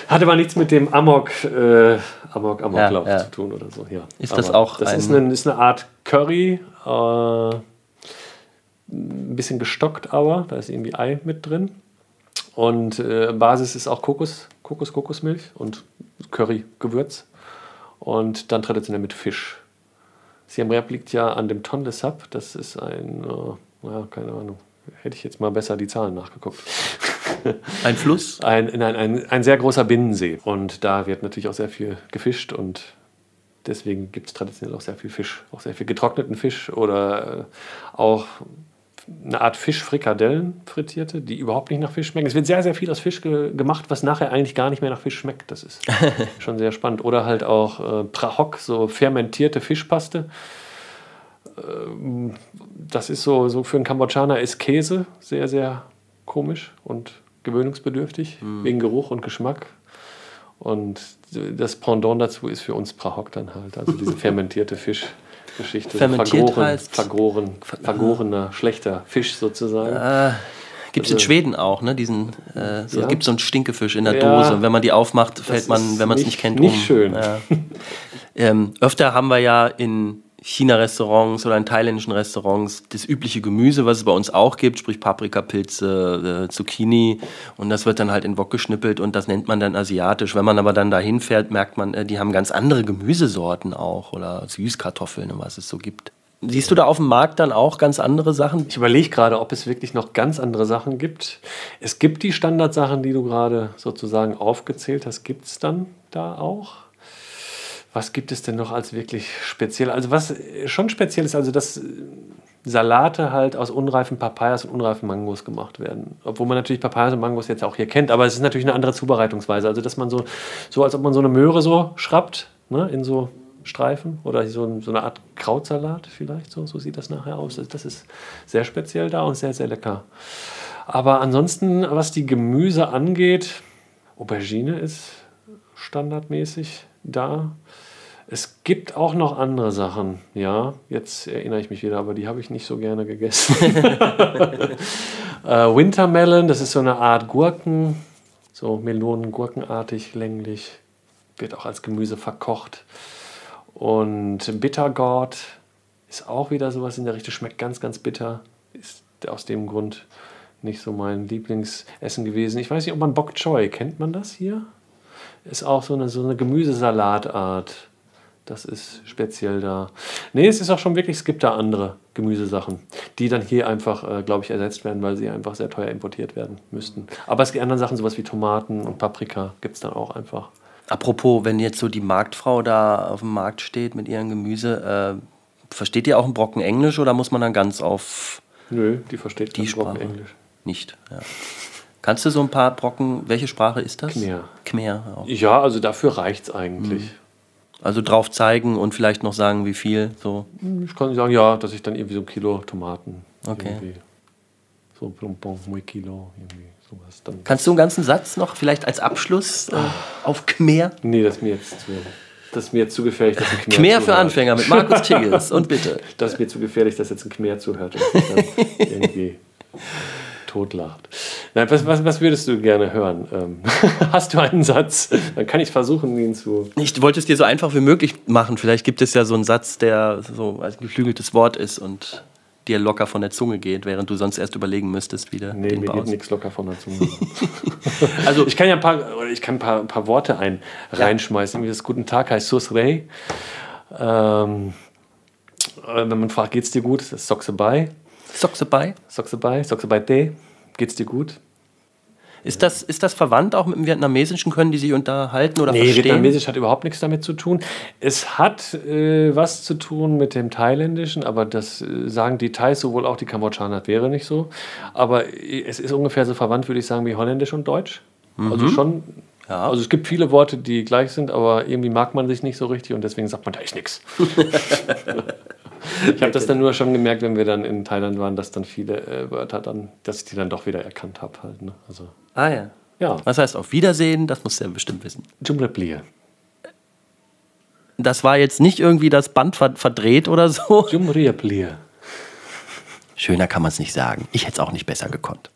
Hat aber nichts mit dem Amok, äh, Amok, Amoklauf ja, ja. zu tun oder so. Ja. Ist aber das auch Das ein ist, eine, ist eine Art Curry, äh, ein bisschen gestockt aber, da ist irgendwie Ei mit drin. Und äh, Basis ist auch Kokos, Kokos, Kokosmilch und Curry-Gewürz. Und dann traditionell mit Fisch. Siem Reap liegt ja an dem Tonle Sap. Das ist ein, äh, ja, keine Ahnung, hätte ich jetzt mal besser die Zahlen nachgeguckt. Ein Fluss? Ein, nein, ein, ein sehr großer Binnensee. Und da wird natürlich auch sehr viel gefischt und deswegen gibt es traditionell auch sehr viel Fisch. Auch sehr viel getrockneten Fisch oder äh, auch eine Art Fischfrikadellen frittierte, die überhaupt nicht nach Fisch schmecken. Es wird sehr, sehr viel aus Fisch ge gemacht, was nachher eigentlich gar nicht mehr nach Fisch schmeckt. Das ist schon sehr spannend. Oder halt auch äh, Prahok, so fermentierte Fischpaste. Ähm, das ist so, so für einen Kambodschaner ist Käse sehr, sehr komisch und gewöhnungsbedürftig, mm. wegen Geruch und Geschmack. Und das Pendant dazu ist für uns Prahok dann halt, also diese fermentierte Fisch. Geschichte. Fermentiert vergoren, heißt. Vergoren, vergorener, schlechter Fisch sozusagen. Äh, gibt es in also Schweden auch, ne? Diesen, äh, so, ja. gibt so einen Stinkefisch in der ja, Dose. Und wenn man die aufmacht, fällt man, wenn man es nicht kennt, nicht um. schön. Ja. ähm, öfter haben wir ja in China-Restaurants oder in thailändischen Restaurants das übliche Gemüse, was es bei uns auch gibt, sprich Paprikapilze, äh, Zucchini und das wird dann halt in Wok geschnippelt und das nennt man dann asiatisch. Wenn man aber dann dahin fährt, merkt man, äh, die haben ganz andere Gemüsesorten auch oder Süßkartoffeln und was es so gibt. Siehst du da auf dem Markt dann auch ganz andere Sachen? Ich überlege gerade, ob es wirklich noch ganz andere Sachen gibt. Es gibt die Standardsachen, die du gerade sozusagen aufgezählt hast, gibt es dann da auch? Was gibt es denn noch als wirklich speziell? Also was schon speziell ist, also das, Salate halt aus unreifen Papayas und unreifen Mangos gemacht werden. Obwohl man natürlich Papayas und Mangos jetzt auch hier kennt, aber es ist natürlich eine andere Zubereitungsweise. Also, dass man so, so als ob man so eine Möhre so schrappt, ne, in so Streifen oder so, so eine Art Krautsalat vielleicht, so, so sieht das nachher aus. Das ist sehr speziell da und sehr, sehr lecker. Aber ansonsten, was die Gemüse angeht, Aubergine ist standardmäßig da. Es gibt auch noch andere Sachen, ja. Jetzt erinnere ich mich wieder, aber die habe ich nicht so gerne gegessen. äh, Wintermelon, das ist so eine Art Gurken, so Melonen-Gurkenartig, länglich. Wird auch als Gemüse verkocht. Und Bittergourd ist auch wieder sowas in der Richtung, schmeckt ganz, ganz bitter. Ist aus dem Grund nicht so mein Lieblingsessen gewesen. Ich weiß nicht, ob man Bok Choy, kennt man das hier? Ist auch so eine, so eine Gemüsesalatart. Das ist speziell da. Nee, es ist auch schon wirklich, es gibt da andere Gemüsesachen, die dann hier einfach, äh, glaube ich, ersetzt werden, weil sie einfach sehr teuer importiert werden müssten. Aber es gibt andere Sachen, sowas wie Tomaten und Paprika, gibt es dann auch einfach. Apropos, wenn jetzt so die Marktfrau da auf dem Markt steht mit ihrem Gemüse, äh, versteht ihr auch einen Brocken Englisch oder muss man dann ganz auf Nö, die versteht die Sprache Englisch? Nicht, ja. Kannst du so ein paar Brocken, welche Sprache ist das? Khmer. Khmer auch. Ja, also dafür reicht es eigentlich. Mhm. Also drauf zeigen und vielleicht noch sagen, wie viel so. Ich kann sagen, ja, dass ich dann irgendwie so ein Kilo Tomaten. Okay. So ein bon, muy Kilo, irgendwie sowas. Dann Kannst du einen ganzen Satz noch vielleicht als Abschluss äh, auf Khmer? Nee, das ist mir jetzt zu, das ist mir jetzt zu gefährlich, dass ein Khmer, Khmer für Anfänger mit Markus Tigges und bitte. Das ist mir zu gefährlich, dass jetzt ein Khmer zuhört und irgendwie totlacht. Nein, was, was, was würdest du gerne hören? Ähm, hast du einen Satz? Dann kann ich versuchen, ihn zu. Ich wollte es dir so einfach wie möglich machen. Vielleicht gibt es ja so einen Satz, der so als geflügeltes Wort ist und dir locker von der Zunge geht, während du sonst erst überlegen müsstest, wie der Nee, den mir baust. geht nichts locker von der Zunge. also ich kann ja ein paar, ich kann ein paar, ein paar Worte ein, ja. reinschmeißen. Wie das Guten Tag heißt Sus Rey. Ähm, wenn man fragt, geht's dir gut? Das ist Soxe bei. Soxe bei? Soxe bei, Soxe bei te. Geht's dir gut? Ist das, ist das verwandt auch mit dem Vietnamesischen? Können die sich unterhalten oder nee, verstehen? Vietnamesisch hat überhaupt nichts damit zu tun. Es hat äh, was zu tun mit dem Thailändischen, aber das äh, sagen die Thais sowohl auch die Kambodschaner, wäre nicht so. Aber äh, es ist ungefähr so verwandt, würde ich sagen, wie Holländisch und Deutsch. Mhm. Also schon. Ja. Also es gibt viele Worte, die gleich sind, aber irgendwie mag man sich nicht so richtig und deswegen sagt man da echt nichts. Ich habe das dann nur schon gemerkt, wenn wir dann in Thailand waren, dass dann viele äh, Wörter dann, dass ich die dann doch wieder erkannt habe. Halt, ne? also, ah ja. Ja. Was heißt auf Wiedersehen? Das musst du ja bestimmt wissen. Jumreplier. Das war jetzt nicht irgendwie das Band verdreht oder so. Jumreplier. Schöner kann man es nicht sagen. Ich hätte es auch nicht besser gekonnt.